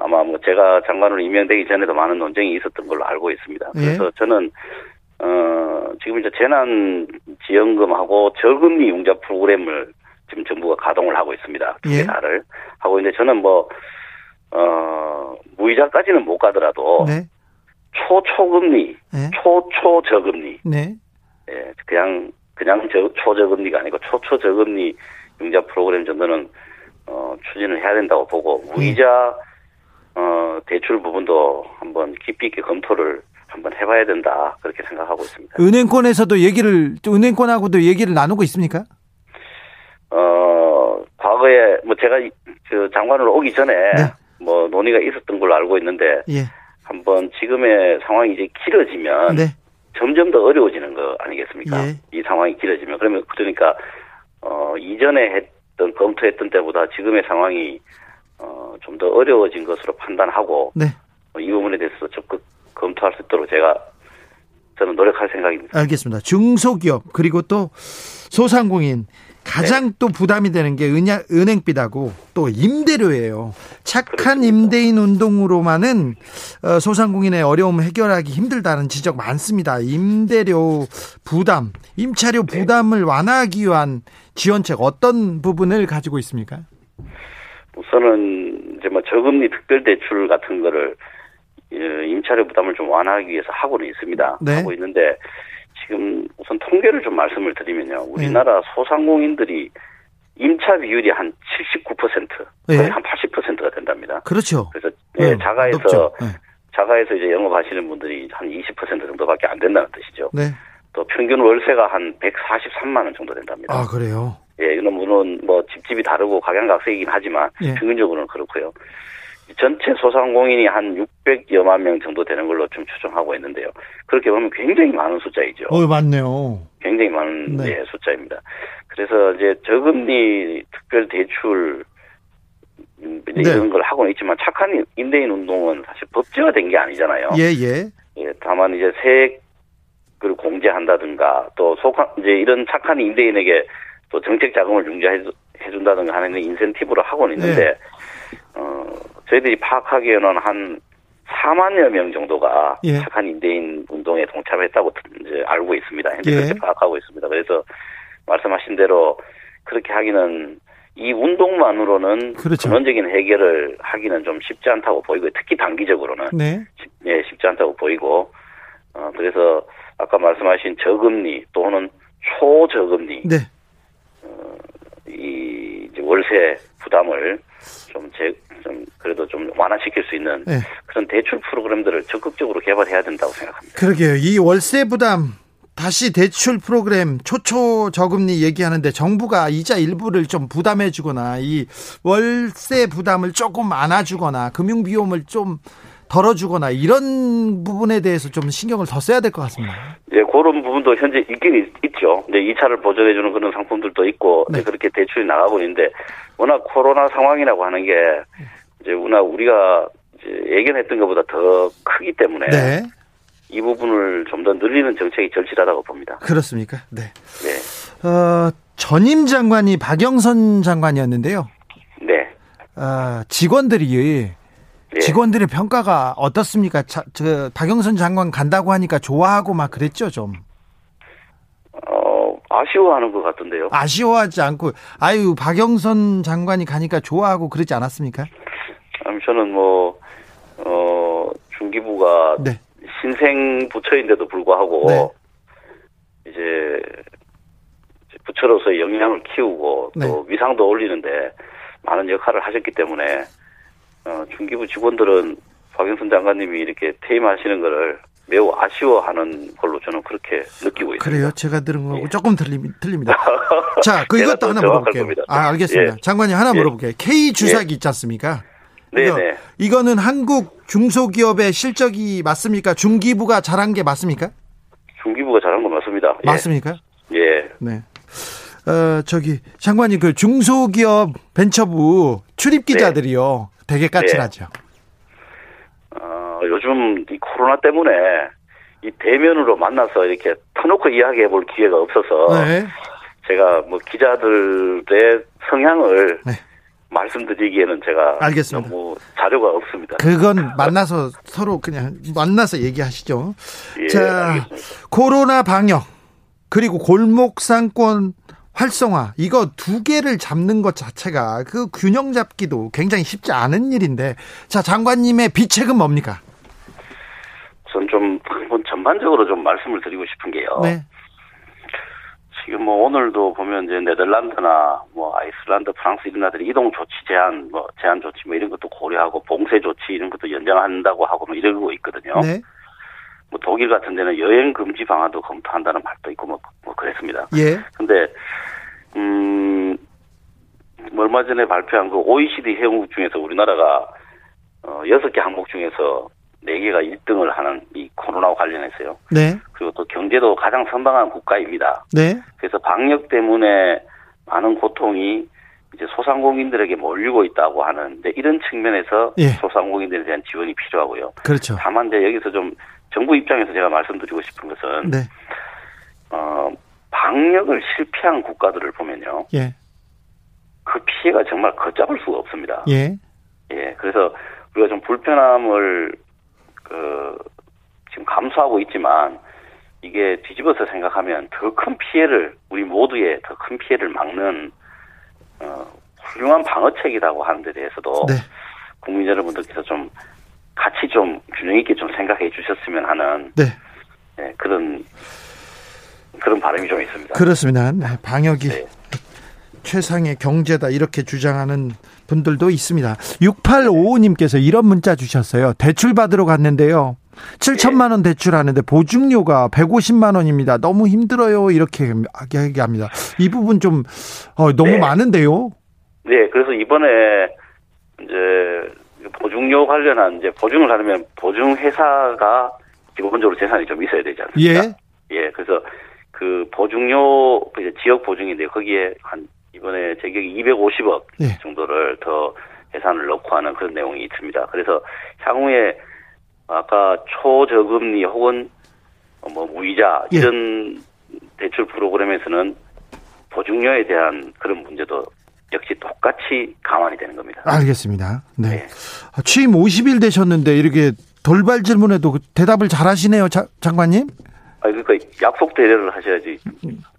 아마 뭐 제가 장관으로 임명되기 전에도 많은 논쟁이 있었던 걸로 알고 있습니다. 네. 그래서 네. 저는 어 지금 이제 재난 지원금하고 저금리 융자 프로그램을 지금 정부가 가동을 하고 있습니다. 두 개를 예. 하고 있는데 저는 뭐 어, 무이자까지는 못 가더라도 네. 초초금리, 네. 초초저금리, 네. 예, 그냥 그냥 저, 초저금리가 아니고 초초저금리 융자 프로그램 정도는 어, 추진을 해야 된다고 보고 네. 무이자 어, 대출 부분도 한번 깊이 있게 검토를 한번 해봐야 된다 그렇게 생각하고 있습니다. 은행권에서도 얘기를 은행권하고도 얘기를 나누고 있습니까? 어 과거에 뭐 제가 그 장관으로 오기 전에 네. 뭐 논의가 있었던 걸로 알고 있는데 예. 한번 지금의 상황이 이제 길어지면 네. 점점 더 어려워지는 거 아니겠습니까? 예. 이 상황이 길어지면 그러면 그러니까 어 이전에 했던 검토했던 때보다 지금의 상황이 어좀 더 어려워진 것으로 판단하고 네. 어, 이 부분에 대해서 적극 검토할 수 있도록 제가 저는 노력할 생각입니다. 알겠습니다. 중소기업 그리고 또 소상공인 가장 네. 또 부담이 되는 게 은야, 은행비하고 또 임대료예요. 착한 그렇습니다. 임대인 운동으로만은 어, 소상공인의 어려움 해결하기 힘들다는 지적 많습니다. 임대료 부담, 임차료 네. 부담을 완화하기 위한 지원책 어떤 부분을 가지고 있습니까? 우선은 이제 뭐 저금리 특별 대출 같은 거를 어, 임차료 부담을 좀 완화하기 위해서 하고는 있습니다. 네. 하고 있는데 지금 우선 통계를 좀 말씀을 드리면요. 우리나라 네. 소상공인들이 임차 비율이 한 79%, 네. 거의 한 80%가 된답니다. 그렇죠. 그래서 네, 네 자가에서 네. 자가에서 이제 영업하시는 분들이 한 20% 정도밖에 안 된다는 뜻이죠. 네. 또 평균 월세가 한 143만 원 정도 된답니다. 아 그래요? 예, 이건 물론 뭐 집집이 다르고 각양각색이긴 하지만 예. 평균적으로는 그렇고요. 전체 소상공인이 한 600여만 명 정도 되는 걸로 좀 추정하고 있는데요. 그렇게 보면 굉장히 많은 숫자이죠. 어, 맞네요. 굉장히 많은 네. 네, 숫자입니다. 그래서 이제 저금리 특별 대출 네. 이런 걸 하고는 있지만 착한 임대인 운동은 사실 법제화된 게 아니잖아요. 예, 예. 예 다만 이제 세액을 공제한다든가 또 소강 이제 이런 착한 임대인에게 또 정책 자금을 융자해 준다든가 하는 인센티브를 하고는 있는데 네. 어 저희들이 파악하기에는 한 4만여 명 정도가 예. 착한 임대인 운동에 동참했다고 이제 알고 있습니다. 현재 예. 그렇게 파악하고 있습니다. 그래서 말씀하신 대로 그렇게 하기는 이 운동만으로는 그렇죠. 근원적인 해결을 하기는 좀 쉽지 않다고 보이고 특히 단기적으로는 네. 쉽, 예, 쉽지 않다고 보이고 어 그래서 아까 말씀하신 저금리 또는 초저금리 네. 어, 이 월세 부담을 좀 제, 좀 그래도 좀 완화시킬 수 있는 네. 그런 대출 프로그램들을 적극적으로 개발해야 된다고 생각합니다. 그러게요. 이 월세 부담 다시 대출 프로그램 초초 저금리 얘기하는데 정부가 이자 일부를 좀 부담해 주거나 이 월세 부담을 조금 안아주거나 금융 비용을 좀 덜어주거나 이런 부분에 대해서 좀 신경을 더 써야 될 것 같습니다. 예, 그런 부분도 현재 있긴 있 죠. 이제 2차를 보전해주는 그런 상품들도 있고 네. 그렇게 대출이 나가고 있는데 워낙 코로나 상황이라고 하는 게 이제 워낙 우리가 이제 예견했던 것보다 더 크기 때문에 네. 이 부분을 좀 더 늘리는 정책이 절실하다고 봅니다. 그렇습니까? 네. 네. 어, 전임 장관이 박영선 장관이었는데요. 네. 어, 직원들이 예. 직원들의 평가가 어떻습니까? 자, 저 박영선 장관 간다고 하니까 좋아하고 막 그랬죠, 좀. 어, 아쉬워하는 것 같던데요. 아쉬워하지 않고 아유, 박영선 장관이 가니까 좋아하고 그러지 않았습니까? 저는 뭐 어, 중기부가 네. 신생 부처인데도 불구하고 네. 이제 부처로서의 역량을 키우고 또 네. 위상도 올리는데 많은 역할을 하셨기 때문에 어, 중기부 직원들은 박영선 장관님이 이렇게 퇴임하시는 거를 매우 아쉬워하는 걸로 저는 그렇게 느끼고 있습니다. 그래요? 제가 들은 거하고 예. 조금 틀립, 틀립니다. 자, 그 이것도 하나 물어볼게요. 겁니다. 아, 알겠습니다. 예. 장관님 하나 예. 물어볼게요. K 주사기 예. 있지 않습니까? 네, 네. 이거는 한국 중소기업의 실적이 맞습니까? 중기부가 잘한 게 맞습니까? 중기부가 잘한 건 맞습니다. 예. 맞습니까? 예. 네. 어, 저기 장관님 그 중소기업 벤처부 출입 기자들이요. 네. 되게 까칠하죠. 네. 어, 요즘 이 코로나 때문에 이 대면으로 만나서 이렇게 터놓고 이야기해 볼 기회가 없어서 네. 제가 뭐 기자들의 성향을 네. 말씀드리기에는 제가 알겠습니다. 너무 자료가 없습니다. 그건 만나서 서로 그냥 만나서 얘기하시죠. 예, 자, 알겠습니다. 코로나 방역 그리고 골목 상권 활성화 이거 두 개를 잡는 것 자체가 그 균형 잡기도 굉장히 쉽지 않은 일인데 자 장관님의 비책은 뭡니까? 우선 좀 전반적으로 좀 말씀을 드리고 싶은 게요. 네. 지금 뭐 오늘도 보면 이제 네덜란드나 뭐 아이슬란드, 프랑스 이런 나라들이 이동 조치 제한, 뭐 제한 조치 뭐 이런 것도 고려하고 봉쇄 조치 이런 것도 연장한다고 하고 뭐 이러고 있거든요. 네. 뭐 독일 같은 데는 여행 금지 방안도 검토한다는 말도 있고 뭐, 뭐 그랬습니다. 예. 근데 음 얼마 전에 발표한 그 OECD 회원국 중에서 우리나라가 어 여섯 개 항목 중에서 네 개가 1등을 하는 이 코로나와 관련해서요. 네. 그리고 또 경제도 가장 선방한 국가입니다. 네. 그래서 방역 때문에 많은 고통이 이제 소상공인들에게 몰리고 있다고 하는데 이런 측면에서 예. 소상공인들에 대한 지원이 필요하고요. 그렇죠. 다만 이제 여기서 좀 정부 입장에서 제가 말씀드리고 싶은 것은 네. 어 방역을 실패한 국가들을 보면요. 예. 그 피해가 정말 걷잡을 수가 없습니다. 예. 예. 그래서 우리가 좀 불편함을 그 지금 감수하고 있지만 이게 뒤집어서 생각하면 더 큰 피해를 우리 모두의 더 큰 피해를 막는 어, 훌륭한 방어책이라고 하는 데 대해서도 네. 국민 여러분들께서 좀 같이 좀 균형 있게 좀 생각해 주셨으면 하는 네. 네, 그런 그런 바람이 좀 있습니다. 그렇습니다. 네, 방역이 네. 최상의 경제다 이렇게 주장하는 분들도 있습니다. 6855님께서 이런 문자 주셨어요. 대출 받으러 갔는데요. 7천만 원 대출하는데 보증료가 150만 원입니다. 너무 힘들어요. 이렇게 얘기합니다. 이 부분 좀 어, 너무 네. 많은데요. 네, 그래서 이번에 이제 보증료 관련한 이제 보증을 하려면 보증 회사가 기본적으로 재산이 좀 있어야 되지 않습니까? 예. 예, 그래서 그 보증료 이제 지역 보증인데 거기에 한 이번에 제격이 250억 예. 정도를 더 예산을 넣고 하는 그런 내용이 있습니다. 그래서 향후에 아까 초저금리 혹은 뭐 무이자 예. 이런 대출 프로그램에서는 보증료에 대한 그런 문제도 역시 똑같이 감안이 되는 겁니다. 알겠습니다. 네. 네. 취임 50일 되셨는데 이렇게 돌발 질문에도 대답을 잘 하시네요, 장관님? 아 그러니까 약속 대례를 하셔야지.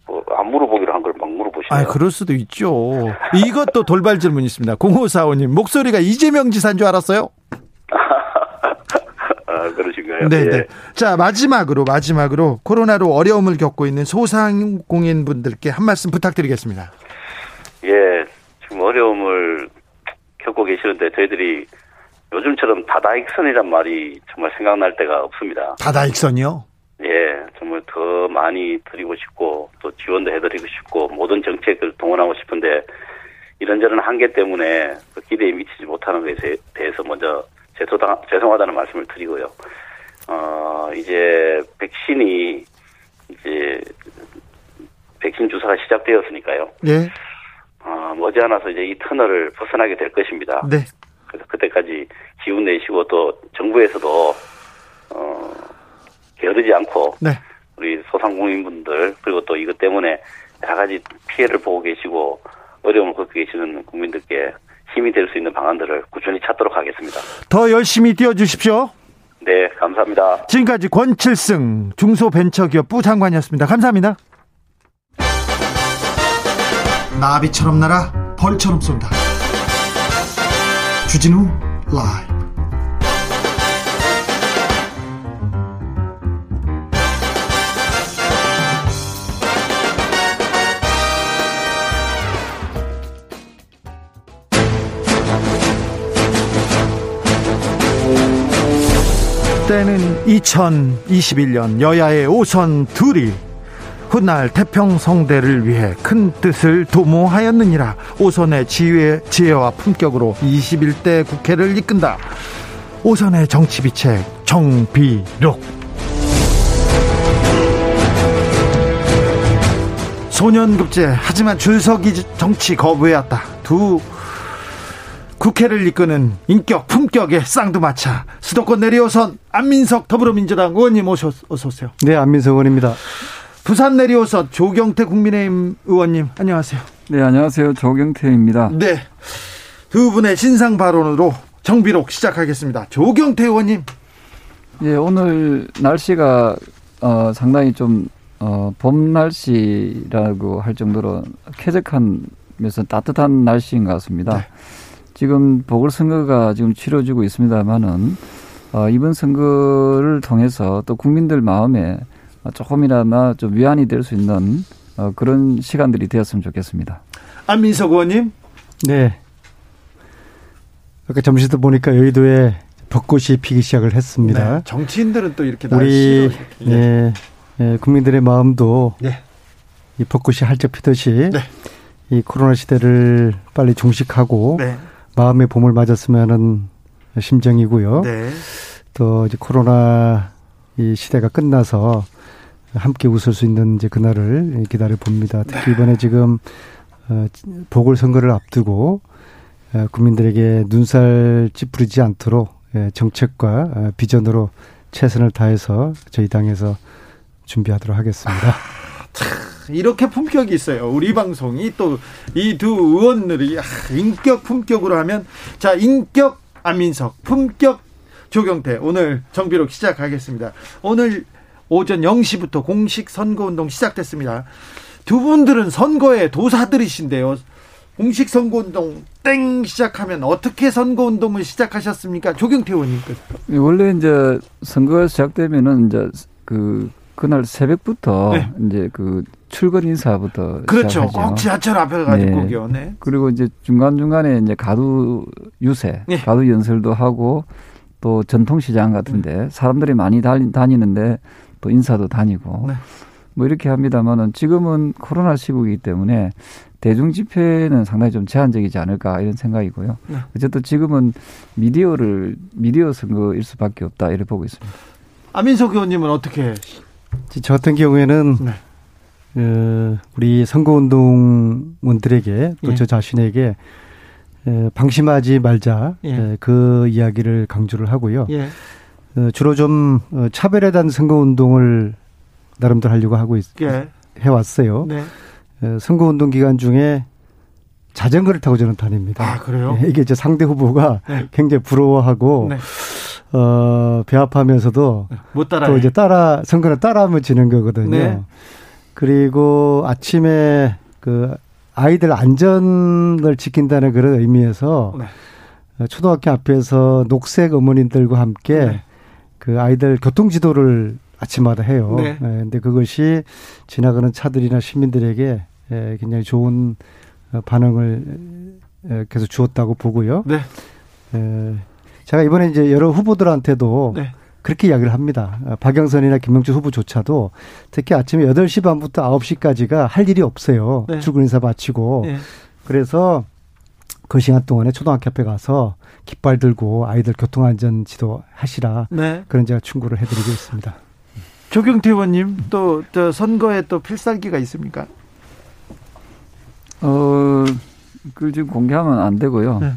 뭐 안 물어보기로 한 걸 막 물어보시네요. 아, 그럴 수도 있죠. 이것도 돌발 질문 있습니다. 0545님 목소리가 이재명 지사인 줄 알았어요? 아, 그러신가요? 네, 네. 예. 자, 마지막으로 마지막으로 코로나로 어려움을 겪고 있는 소상공인 분들께 한 말씀 부탁드리겠습니다. 예, 지금 어려움을 겪고 계시는데 저희들이 요즘처럼 다다익선이란 말이 정말 생각날 때가 없습니다. 다다익선이요? 예, 정말 더 많이 드리고 싶고 또 지원도 해드리고 싶고 모든 정책을 동원하고 싶은데 이런저런 한계 때문에 그 기대에 미치지 못하는 것에 대해서 먼저 죄송하, 죄송하다는 말씀을 드리고요. 어, 이제 백신이 이제 백신 주사가 시작되었으니까요. 네. 어, 머지않아서 이제 이 터널을 벗어나게 될 것입니다. 네. 그래서 그때까지 기운 내시고 또 정부에서도 어, 게으르지 않고 네. 우리 소상공인분들 그리고 또 이것 때문에 여러 가지 피해를 보고 계시고 어려움을 겪고 계시는 국민들께 힘이 될 수 있는 방안들을 꾸준히 찾도록 하겠습니다. 더 열심히 뛰어주십시오. 네, 감사합니다. 지금까지 권칠승 중소벤처기업 부 장관이었습니다. 감사합니다. 나비처럼 날아 벌처럼 쏜다. 주진우 라이브. 때는 2021년 여야의 오선 둘이 훗날 태평성대를 위해 큰 뜻을 도모하였느니라. 오선의 지혜, 지혜와 품격으로 21대 국회를 이끈다. 오선의 정치비책 정비록. 소년급제 하지만 줄서기 정치 거부해왔다. 두 국회를 이끄는 인격 품격의 쌍두마차. 수도권 내리오선 안민석 더불어민주당 의원님 오셔, 어서 오세요. 네 안민석 의원입니다 부산 내리오선 조경태 국민의힘 의원님 안녕하세요. 네 안녕하세요. 조경태입니다. 네두 분의 신상 발언으로 정비록 시작하겠습니다. 조경태 의원님. 예 오늘 날씨가 어, 상당히 좀 어, 봄 날씨라고 할 정도로 쾌적한면서 따뜻한 날씨인 것 같습니다. 네. 지금 보궐선거가 지금 치러지고 있습니다만은 어, 이번 선거를 통해서 또 국민들 마음에 조금이나마 좀 위안이 될 수 있는 어, 그런 시간들이 되었으면 좋겠습니다. 안민석 의원님. 네. 아까 점심때 보니까 여의도에 벚꽃이 피기 시작을 했습니다. 네. 정치인들은 또 이렇게 우리 예, 예, 국민들의 마음도 네. 이 벚꽃이 활짝 피듯이 네. 이 코로나 시대를 빨리 종식하고 네. 마음의 봄을 맞았으면 하는 심정이고요. 네. 또 이제 코로나 이 시대가 끝나서 함께 웃을 수 있는 이제 그날을 기다려 봅니다. 특히 네. 이번에 지금 어, 보궐선거를 앞두고 어, 국민들에게 눈살 찌푸리지 않도록 예, 정책과 어, 비전으로 최선을 다해서 저희 당에서 준비하도록 하겠습니다. 아, 이렇게 품격이 있어요. 우리 방송이 또 이 두 의원들이 아, 인격 품격으로 하면 자 인격 안민석 품격 조경태 오늘 정비록 시작하겠습니다. 오늘 오전 0시부터 공식 선거운동 시작됐습니다. 두 분들은 선거의 도사들이신데요. 공식 선거운동 땡 시작하면 어떻게 선거운동을 시작하셨습니까? 조경태 의원님께서. 원래 이제 선거가 시작되면은 이제 그 그날 새벽부터 네. 이제 그 출근 인사부터 그렇죠. 시작하죠. 꼭 지하철 앞에 가지고 네. 네. 그리고 이제 중간 중간에 이제 가두 유세, 네. 가두 연설도 하고 또 전통시장 같은데 음. 사람들이 많이 다니는데 또 인사도 다니고 네. 뭐 이렇게 합니다만은 지금은 코로나 시국이기 때문에 대중 집회는 상당히 좀 제한적이지 않을까 이런 생각이고요. 네. 어쨌든 지금은 미디어를 미디어 선거일 수밖에 없다 이렇게 보고 있습니다. 아민석 의원님은 어떻게 저 같은 경우에는 네. 어, 우리 선거운동원들에게 또저 예. 자신에게 에, 방심하지 말자 예. 에, 그 이야기를 강조를 하고요. 예. 어, 주로 좀 어, 차별에 대한 선거 운동을 나름대로 하려고 하고 있, 예. 해왔어요. 네. 에, 선거 운동 기간 중에 자전거를 타고 저는 다닙니다. 아 그래요? 예, 이게 이제 상대 후보가 네. 굉장히 부러워하고 네. 어, 배합하면서도 못 따라 또 이제 따라 선거를 따라하면 지는 거거든요. 네. 그리고 아침에 그 아이들 안전을 지킨다는 그런 의미에서 네. 초등학교 앞에서 녹색 어머님들과 함께 네. 그 아이들 교통 지도를 아침마다 해요. 네. 네. 근데 그것이 지나가는 차들이나 시민들에게 예, 굉장히 좋은 반응을 예, 계속 주었다고 보고요. 네. 에, 제가 이번에 이제 여러 후보들한테도 네. 그렇게 이야기를 합니다. 박영선이나 김명주 후보조차도 특히 아침에 8시 반부터 9시까지가 할 일이 없어요. 네. 출근 인사 마치고. 네. 그래서 그 시간 동안에 초등학교 앞에 가서 깃발 들고 아이들 교통안전 지도 하시라. 네. 그런 제가 충고를 해드리고 있습니다. 조경태 의원님 또저 선거에 또 필살기가 있습니까? 어, 그 지금 공개하면 안 되고요. 네.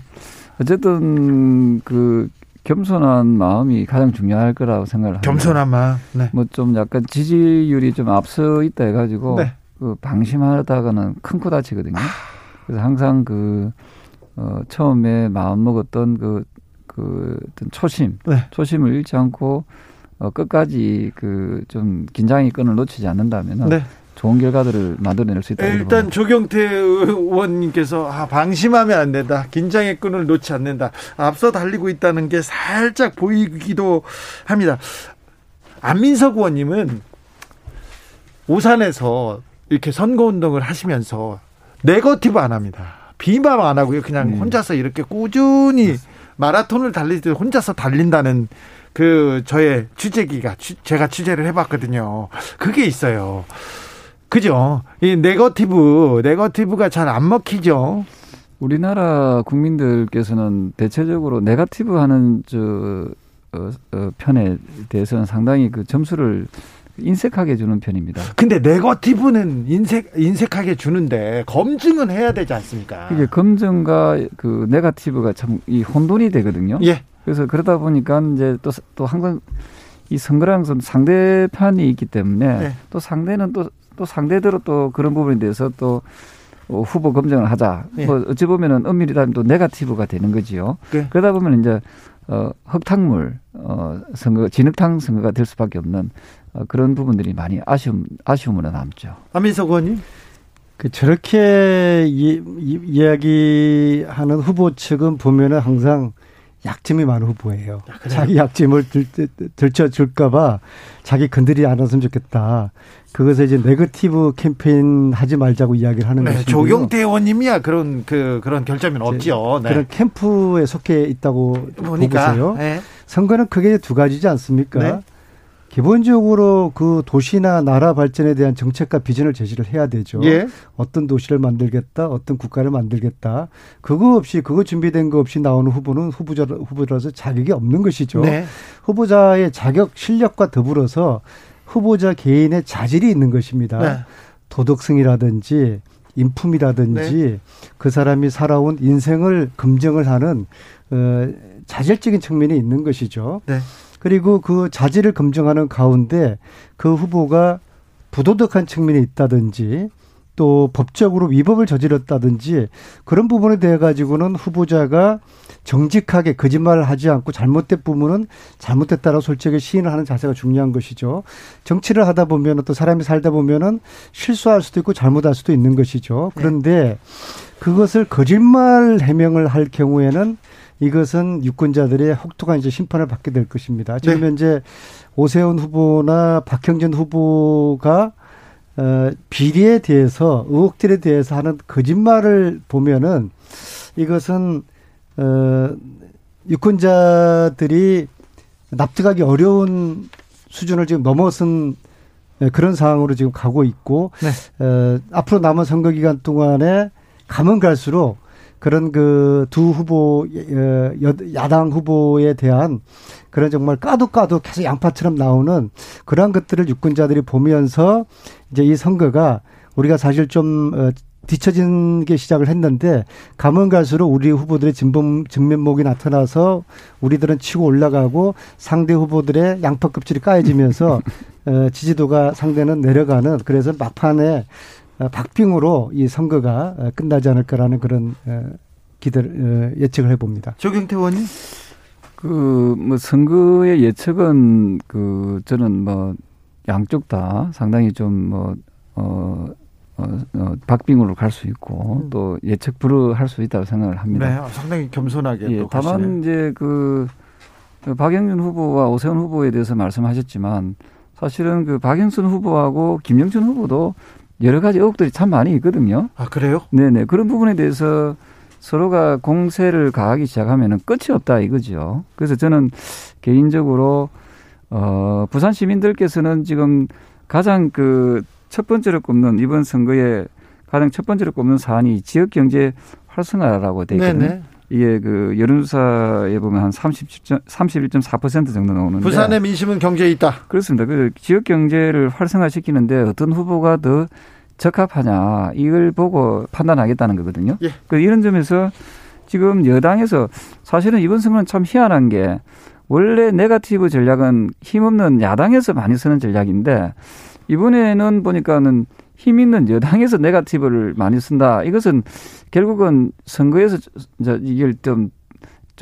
어쨌든 그 겸손한 마음이 가장 중요할 거라고 생각을 합니다. 겸손한 마음. 네. 뭐좀 약간 지지율이 좀 앞서 있다 해가지고 네. 그 방심하다가는 큰 코 다치거든요. 그래서 항상 그 어, 처음에 마음 먹었던 그, 그 어떤 초심, 네. 초심을 잃지 않고 어, 끝까지 그 좀 긴장의 끈을 놓치지 않는다면은 네. 좋은 결과들을 만들어낼 수 있다. 일단 조경태 의원님께서 아, 방심하면 안 된다. 긴장의 끈을 놓지 않는다. 앞서 달리고 있다는 게 살짝 보이기도 합니다. 안민석 의원님은 오산에서 이렇게 선거운동을 하시면서 네거티브 안 합니다. 비방 안 하고요. 그냥 음. 혼자서 이렇게 꾸준히 마라톤을 달릴 때 혼자서 달린다는 그 저의 취재기가 제가 취재를 해봤거든요. 그게 있어요. 그죠? 이 네거티브 네거티브가 잘 안 먹히죠. 우리나라 국민들께서는 대체적으로 네거티브 하는 저 어, 어, 편에 대해서는 상당히 그 점수를 인색하게 주는 편입니다. 근데 네거티브는 인색 인색하게 주는데 검증은 해야 되지 않습니까? 이게 검증과 그 네거티브가 참 이 혼돈이 되거든요. 예. 그래서 그러다 보니까 이제 또 또 항상 이 선거랑 상대편이 있기 때문에 네. 또 상대는 또 또 상대대로 또 그런 부분에 대해서 또 후보 검증을 하자. 네. 뭐 어찌 보면은 엄밀히 따면 또 네거티브가 되는 거지요. 네. 그러다 보면 이제 어 흙탕물 어 선거 진흙탕 선거가 될 수밖에 없는 어, 그런 부분들이 많이 아쉬움 아쉬움으로 남죠. 안민석 의원님. 그 저렇게 이, 이, 이야기하는 후보 측은 보면은 항상 약점이 많은 후보예요. 아, 자기 약점을 들, 들춰줄까봐 자기 건드리 않았으면 좋겠다. 그것을 이제 네거티브 캠페인 하지 말자고 이야기를 하는 네, 것이고 조경태 의원님이야 그런 그 그런 결점은 없죠. 네. 그런 캠프에 속해 있다고 보니까, 보세요. 네. 선거는 크게 두 가지지 않습니까? 네. 기본적으로 그 도시나 나라 발전에 대한 정책과 비전을 제시를 해야 되죠. 예. 어떤 도시를 만들겠다, 어떤 국가를 만들겠다. 그거 없이 그거 준비된 거 없이 나오는 후보는 후보자 후보라서 자격이 없는 것이죠. 네. 후보자의 자격 실력과 더불어서 후보자 개인의 자질이 있는 것입니다. 네. 도덕성이라든지 인품이라든지 네. 그 사람이 살아온 인생을 검증을 하는 어, 자질적인 측면이 있는 것이죠. 네. 그리고 그 자질을 검증하는 가운데 그 후보가 부도덕한 측면이 있다든지 또 법적으로 위법을 저질렀다든지 그런 부분에 대해 가지고는 후보자가 정직하게 거짓말을 하지 않고 잘못된 부분은 잘못됐다라고 솔직히 시인을 하는 자세가 중요한 것이죠. 정치를 하다 보면 또 사람이 살다 보면은 실수할 수도 있고 잘못할 수도 있는 것이죠. 그런데 그것을 거짓말 해명을 할 경우에는 이것은 유권자들의 혹독한 이제 심판을 받게 될 것입니다. 지금 네. 현재 오세훈 후보나 박형준 후보가 어, 비리에 대해서 의혹들에 대해서 하는 거짓말을 보면은 이것은 어, 유권자들이 납득하기 어려운 수준을 지금 넘어선 그런 상황으로 지금 가고 있고 네. 어, 앞으로 남은 선거 기간 동안에 가면 갈수록 그런 그 두 후보 어, 야당 후보에 대한 그런 정말 까도 까도 계속 양파처럼 나오는 그러한 것들을 유권자들이 보면서 이제 이 선거가 우리가 사실 좀 어, 뒤처진 게 시작을 했는데 가면 갈수록 우리 후보들의 진범 진면목이 나타나서 우리들은 치고 올라가고 상대 후보들의 양파 껍질이 까여지면서 어, 지지도가 상대는 내려가는 그래서 막판에 어, 박빙으로 이 선거가 어, 끝나지 않을까라는 그런 어, 기대를 예측을 해봅니다. 조경태 의원님? 그, 뭐, 선거의 예측은, 그, 저는 뭐, 양쪽 다 상당히 좀, 뭐, 어, 어, 어 박빙으로 갈 수 있고, 음. 또 예측 불허할 수 있다고 생각을 합니다. 네, 상당히 겸손하게. 예, 다만, 이제 그, 박영준 후보와 오세훈 후보에 대해서 말씀하셨지만, 사실은 그 박영순 후보하고 김영준 후보도 여러 가지 의혹들이 참 많이 있거든요. 아, 그래요? 네네. 그런 부분에 대해서 서로가 공세를 가하기 시작하면 끝이 없다 이거죠. 그래서 저는 개인적으로 어 부산 시민들께서는 지금 가장 그 첫 번째로 꼽는 이번 선거에 가장 첫 번째로 꼽는 사안이 지역 경제 활성화라고 돼 있거든요. 네네. 이게 그 여론조사에 보면 한 30, 31.4% 정도 나오는데 부산의 민심은 경제에 있다. 그렇습니다. 그 지역 경제를 활성화시키는데 어떤 후보가 더 적합하냐 이걸 보고 판단하겠다는 거거든요. 예. 그 이런 점에서 지금 여당에서 사실은 이번 선거는 참 희한한 게 원래 네가티브 전략은 힘없는 야당에서 많이 쓰는 전략인데 이번에는 보니까는 힘 있는 여당에서 네가티브를 많이 쓴다. 이것은 결국은 선거에서 이걸 좀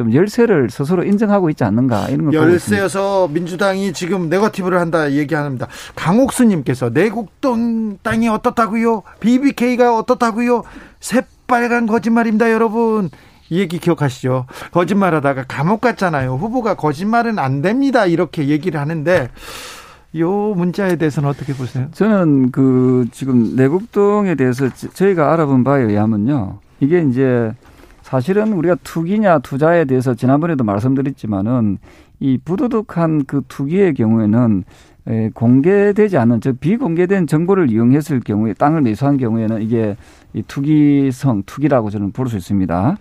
좀 열세를 스스로 인정하고 있지 않는가 이런 걸 열세여서 민주당이 지금 네거티브를 한다 얘기합니다. 강옥수님께서 내곡동 땅이 어떻다고요? BBK가 어떻다고요? 새빨간 거짓말입니다, 여러분. 이 얘기 기억하시죠? 거짓말하다가 감옥 갔잖아요. 후보가 거짓말은 안 됩니다. 이렇게 얘기를 하는데 요 문자에 대해서는 어떻게 보세요? 저는 그 지금 내곡동에 대해서 저희가 알아본 바에 의하면요. 이게 이제 사실은 우리가 투기냐 투자에 대해서 지난번에도 말씀드렸지만은 이 부도덕한 그 투기의 경우에는 공개되지 않은 즉 비공개된 정보를 이용했을 경우에 땅을 매수한 경우에는 이게 이 투기성 투기라고 저는 볼 수 있습니다.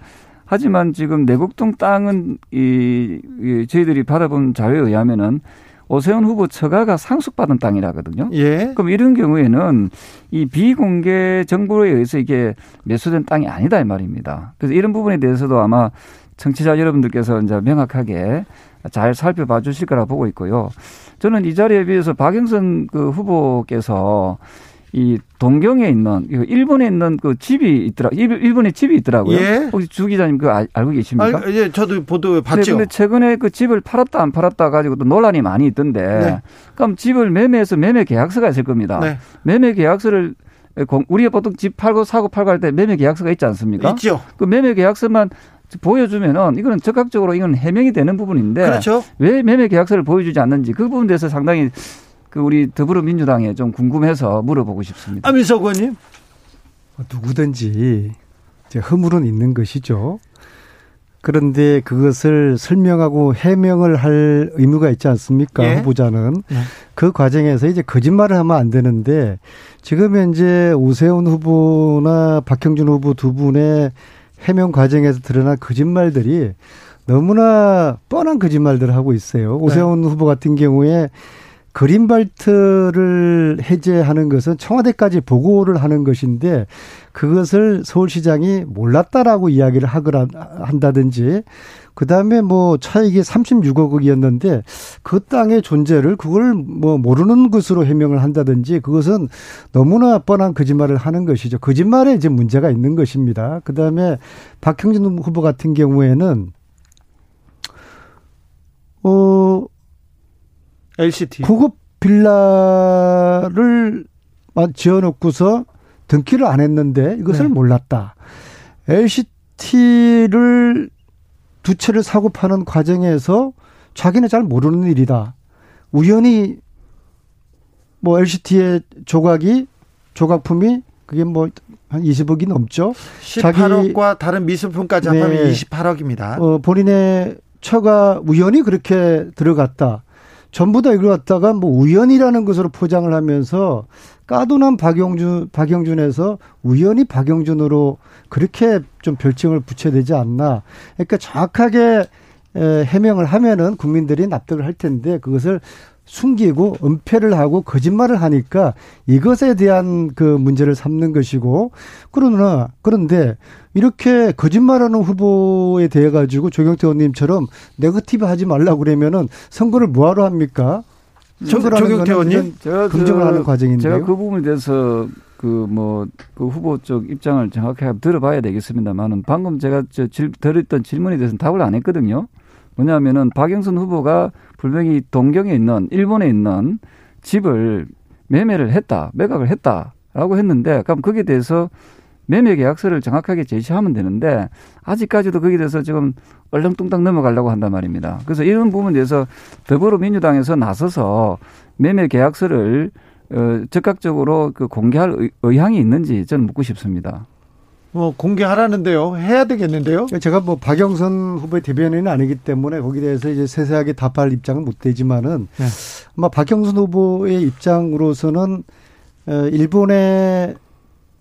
하지만 지금 내곡동 땅은 이, 이 저희들이 받아본 자료에 의하면은 오세훈 후보 처가가 상속받은 땅이라거든요. 예. 그럼 이런 경우에는 이 비공개 정보에 의해서 이게 매수된 땅이 아니다 이 말입니다. 그래서 이런 부분에 대해서도 아마 청취자 여러분들께서 이제 명확하게 잘 살펴봐 주실 거라 보고 있고요. 저는 이 자리에 비해서 박영선 그 후보께서 이 동경에 있는 일본에 있는 그 집이 있더라 일본에 집이 있더라고요. 예. 혹시 주 기자님 그 알, 고 계십니까? 아, 예, 저도 보도 봤죠. 근데 최근에 그 집을 팔았다 안 팔았다 가지고 또 논란이 많이 있던데. 네. 그럼 집을 매매해서 매매 계약서가 있을 겁니다. 네. 매매 계약서를 우리가 보통 집 팔고 사고 팔고 할 때 매매 계약서가 있지 않습니까? 있죠. 그 매매 계약서만 보여주면은 이거는 적극적으로 이건 해명이 되는 부분인데 그렇죠. 왜 매매 계약서를 보여주지 않는지 그 부분에 대해서 상당히 그 우리 더불어민주당에 좀 궁금해서 물어보고 싶습니다. 안민석 의원님. 뭐 누구든지 이제 허물은 있는 것이죠. 그런데 그것을 설명하고 해명을 할 의무가 있지 않습니까? 예? 후보자는. 예. 그 과정에서 이제 거짓말을 하면 안 되는데 지금 현재 오세훈 후보나 박형준 후보 두 분의 해명 과정에서 드러난 거짓말들이 너무나 뻔한 거짓말들을 하고 있어요. 오세훈 네. 후보 같은 경우에 그린발트를 해제하는 것은 청와대까지 보고를 하는 것인데 그것을 서울시장이 몰랐다라고 이야기를 하거나 한다든지 그 다음에 뭐 차익이 36억이었는데 그 땅의 존재를 그걸 뭐 모르는 것으로 해명을 한다든지 그것은 너무나 뻔한 거짓말을 하는 것이죠. 거짓말에 이제 문제가 있는 것입니다. 그 다음에 박형진 후보 같은 경우에는 어 LCT. 고급 빌라를 지어놓고서 등기를 안 했는데 이것을 네. 몰랐다. LCT를 두 채를 사고 파는 과정에서 자기는 잘 모르는 일이다. 우연히 뭐 LCT의 조각이 조각품이 그게 뭐 한 20억이 넘죠. 18억과 다른 미술품까지 합하면 네. 28억입니다. 어, 본인의 처가 우연히 그렇게 들어갔다. 전부 다 이걸 갖다가 뭐 우연이라는 것으로 포장을 하면서 까도난 박영준, 박영준에서 우연히 박영준으로 그렇게 좀 별칭을 붙여야 되지 않나. 그러니까 정확하게 해명을 하면은 국민들이 납득을 할 텐데 그것을 숨기고 은폐를 하고 거짓말을 하니까 이것에 대한 그 문제를 삼는 것이고 그러나 그런데 이렇게 거짓말하는 후보에 대해 가지고 조경태 의원님처럼 네거티브 하지 말라고 그러면은 선거를 뭐하러 합니까? 조경태 의원님 제가 긍정을 그, 하는 과정인데요. 제가 그 부분에 대해서 그 뭐그 그 후보 쪽 입장을 정확하게 들어봐야 되겠습니다만은 방금 제가 저 질, 드렸던 질문에 대해서는 답을 안 했거든요. 뭐냐면은 박영선 후보가 분명히 동경에 있는 일본에 있는 집을 매매를 했다, 매각을 했다라고 했는데 그럼 거기에 대해서 매매 계약서를 정확하게 제시하면 되는데 아직까지도 거기에 대해서 지금 얼렁뚱땅 넘어가려고 한단 말입니다. 그래서 이런 부분에 대해서 더불어민주당에서 나서서 매매 계약서를 어, 적극적으로 그 공개할 의향이 있는지 저는 묻고 싶습니다. 뭐 공개하라는데요. 해야 되겠는데요. 제가 뭐 박영선 후보의 대변인은 아니기 때문에 거기에 대해서 이제 세세하게 답할 입장은 못 되지만은 네. 아마 박영선 후보의 입장으로서는 어, 일본의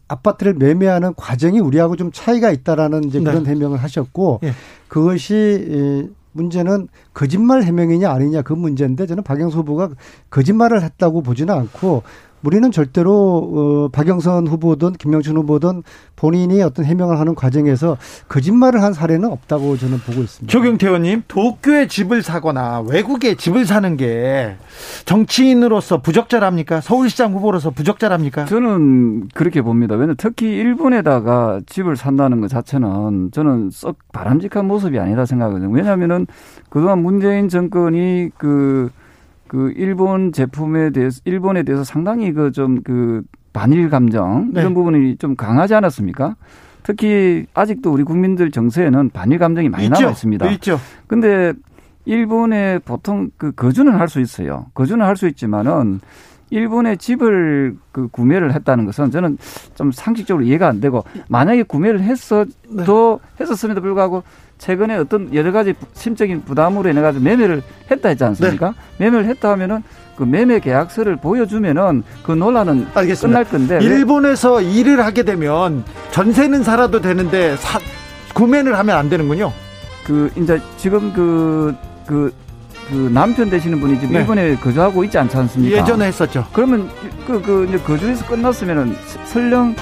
아파트를 매매하는 과정이 우리하고 좀 차이가 있다라는 이제 그런 네. 해명을 하셨고 네. 그것이 문제는 거짓말 해명이냐 아니냐 그 문제인데 저는 박영선 후보가 거짓말을 했다고 보지는 않고 우리는 절대로 어, 박영선 후보든 김명춘 후보든 본인이 어떤 해명을 하는 과정에서 거짓말을 한 사례는 없다고 저는 보고 있습니다. 조경태 의원님, 도쿄에 집을 사거나 외국에 집을 사는 게 정치인으로서 부적절합니까? 서울시장 후보로서 부적절합니까? 저는 그렇게 봅니다. 왜냐하면 특히 일본에다가 집을 산다는 것 자체는 저는 썩 바람직한 모습이 아니다 생각하거든요. 왜냐하면은 그동안 문재인 정권이 그 그 일본 제품에 대해서 일본에 대해서 상당히 그 좀그 그 반일 감정 네. 이런 부분이 좀 강하지 않았습니까? 특히 아직도 우리 국민들 정서에는 반일 감정이 많이 남아 있습니다. 있죠. 근데 일본에 보통 그 거주는 할 수 있어요. 거주는 할 수 있지만은 일본의 집을 그 구매를 했다는 것은 저는 좀 상식적으로 이해가 안 되고 만약에 구매를 했어도 네. 했었음에도 불구하고 최근에 어떤 여러 가지 심적인 부담으로 인해 가지고 매매를 했다 했지 않습니까? 네. 매매를 했다 하면은 그 매매 계약서를 보여주면은 그 논란은 알겠습니다. 끝날 건데 일본에서 일을 하게 되면 전세는 살아도 되는데 사, 구매를 하면 안 되는군요. 그 이제 지금 그그 그, 그 남편 되시는 분이 지금 네. 일본에 거주하고 있지 않지 않습니까? 예전에 했었죠. 그러면 그, 그 이제 거주에서 끝났으면은 설령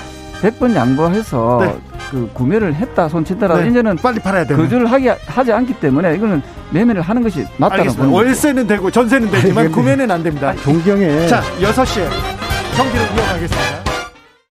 100번 양보해서 네. 그 구매를 했다 손친다라 네. 이제는 빨리 팔아야 돼요. 거주를 하기 하지 않기 때문에 이거는 매매를 하는 것이 맞다는 거죠. 월세는 되고 전세는 되지만 구매는 안 됩니다. 동경에 자 6시에 경기를 이어가겠습니다.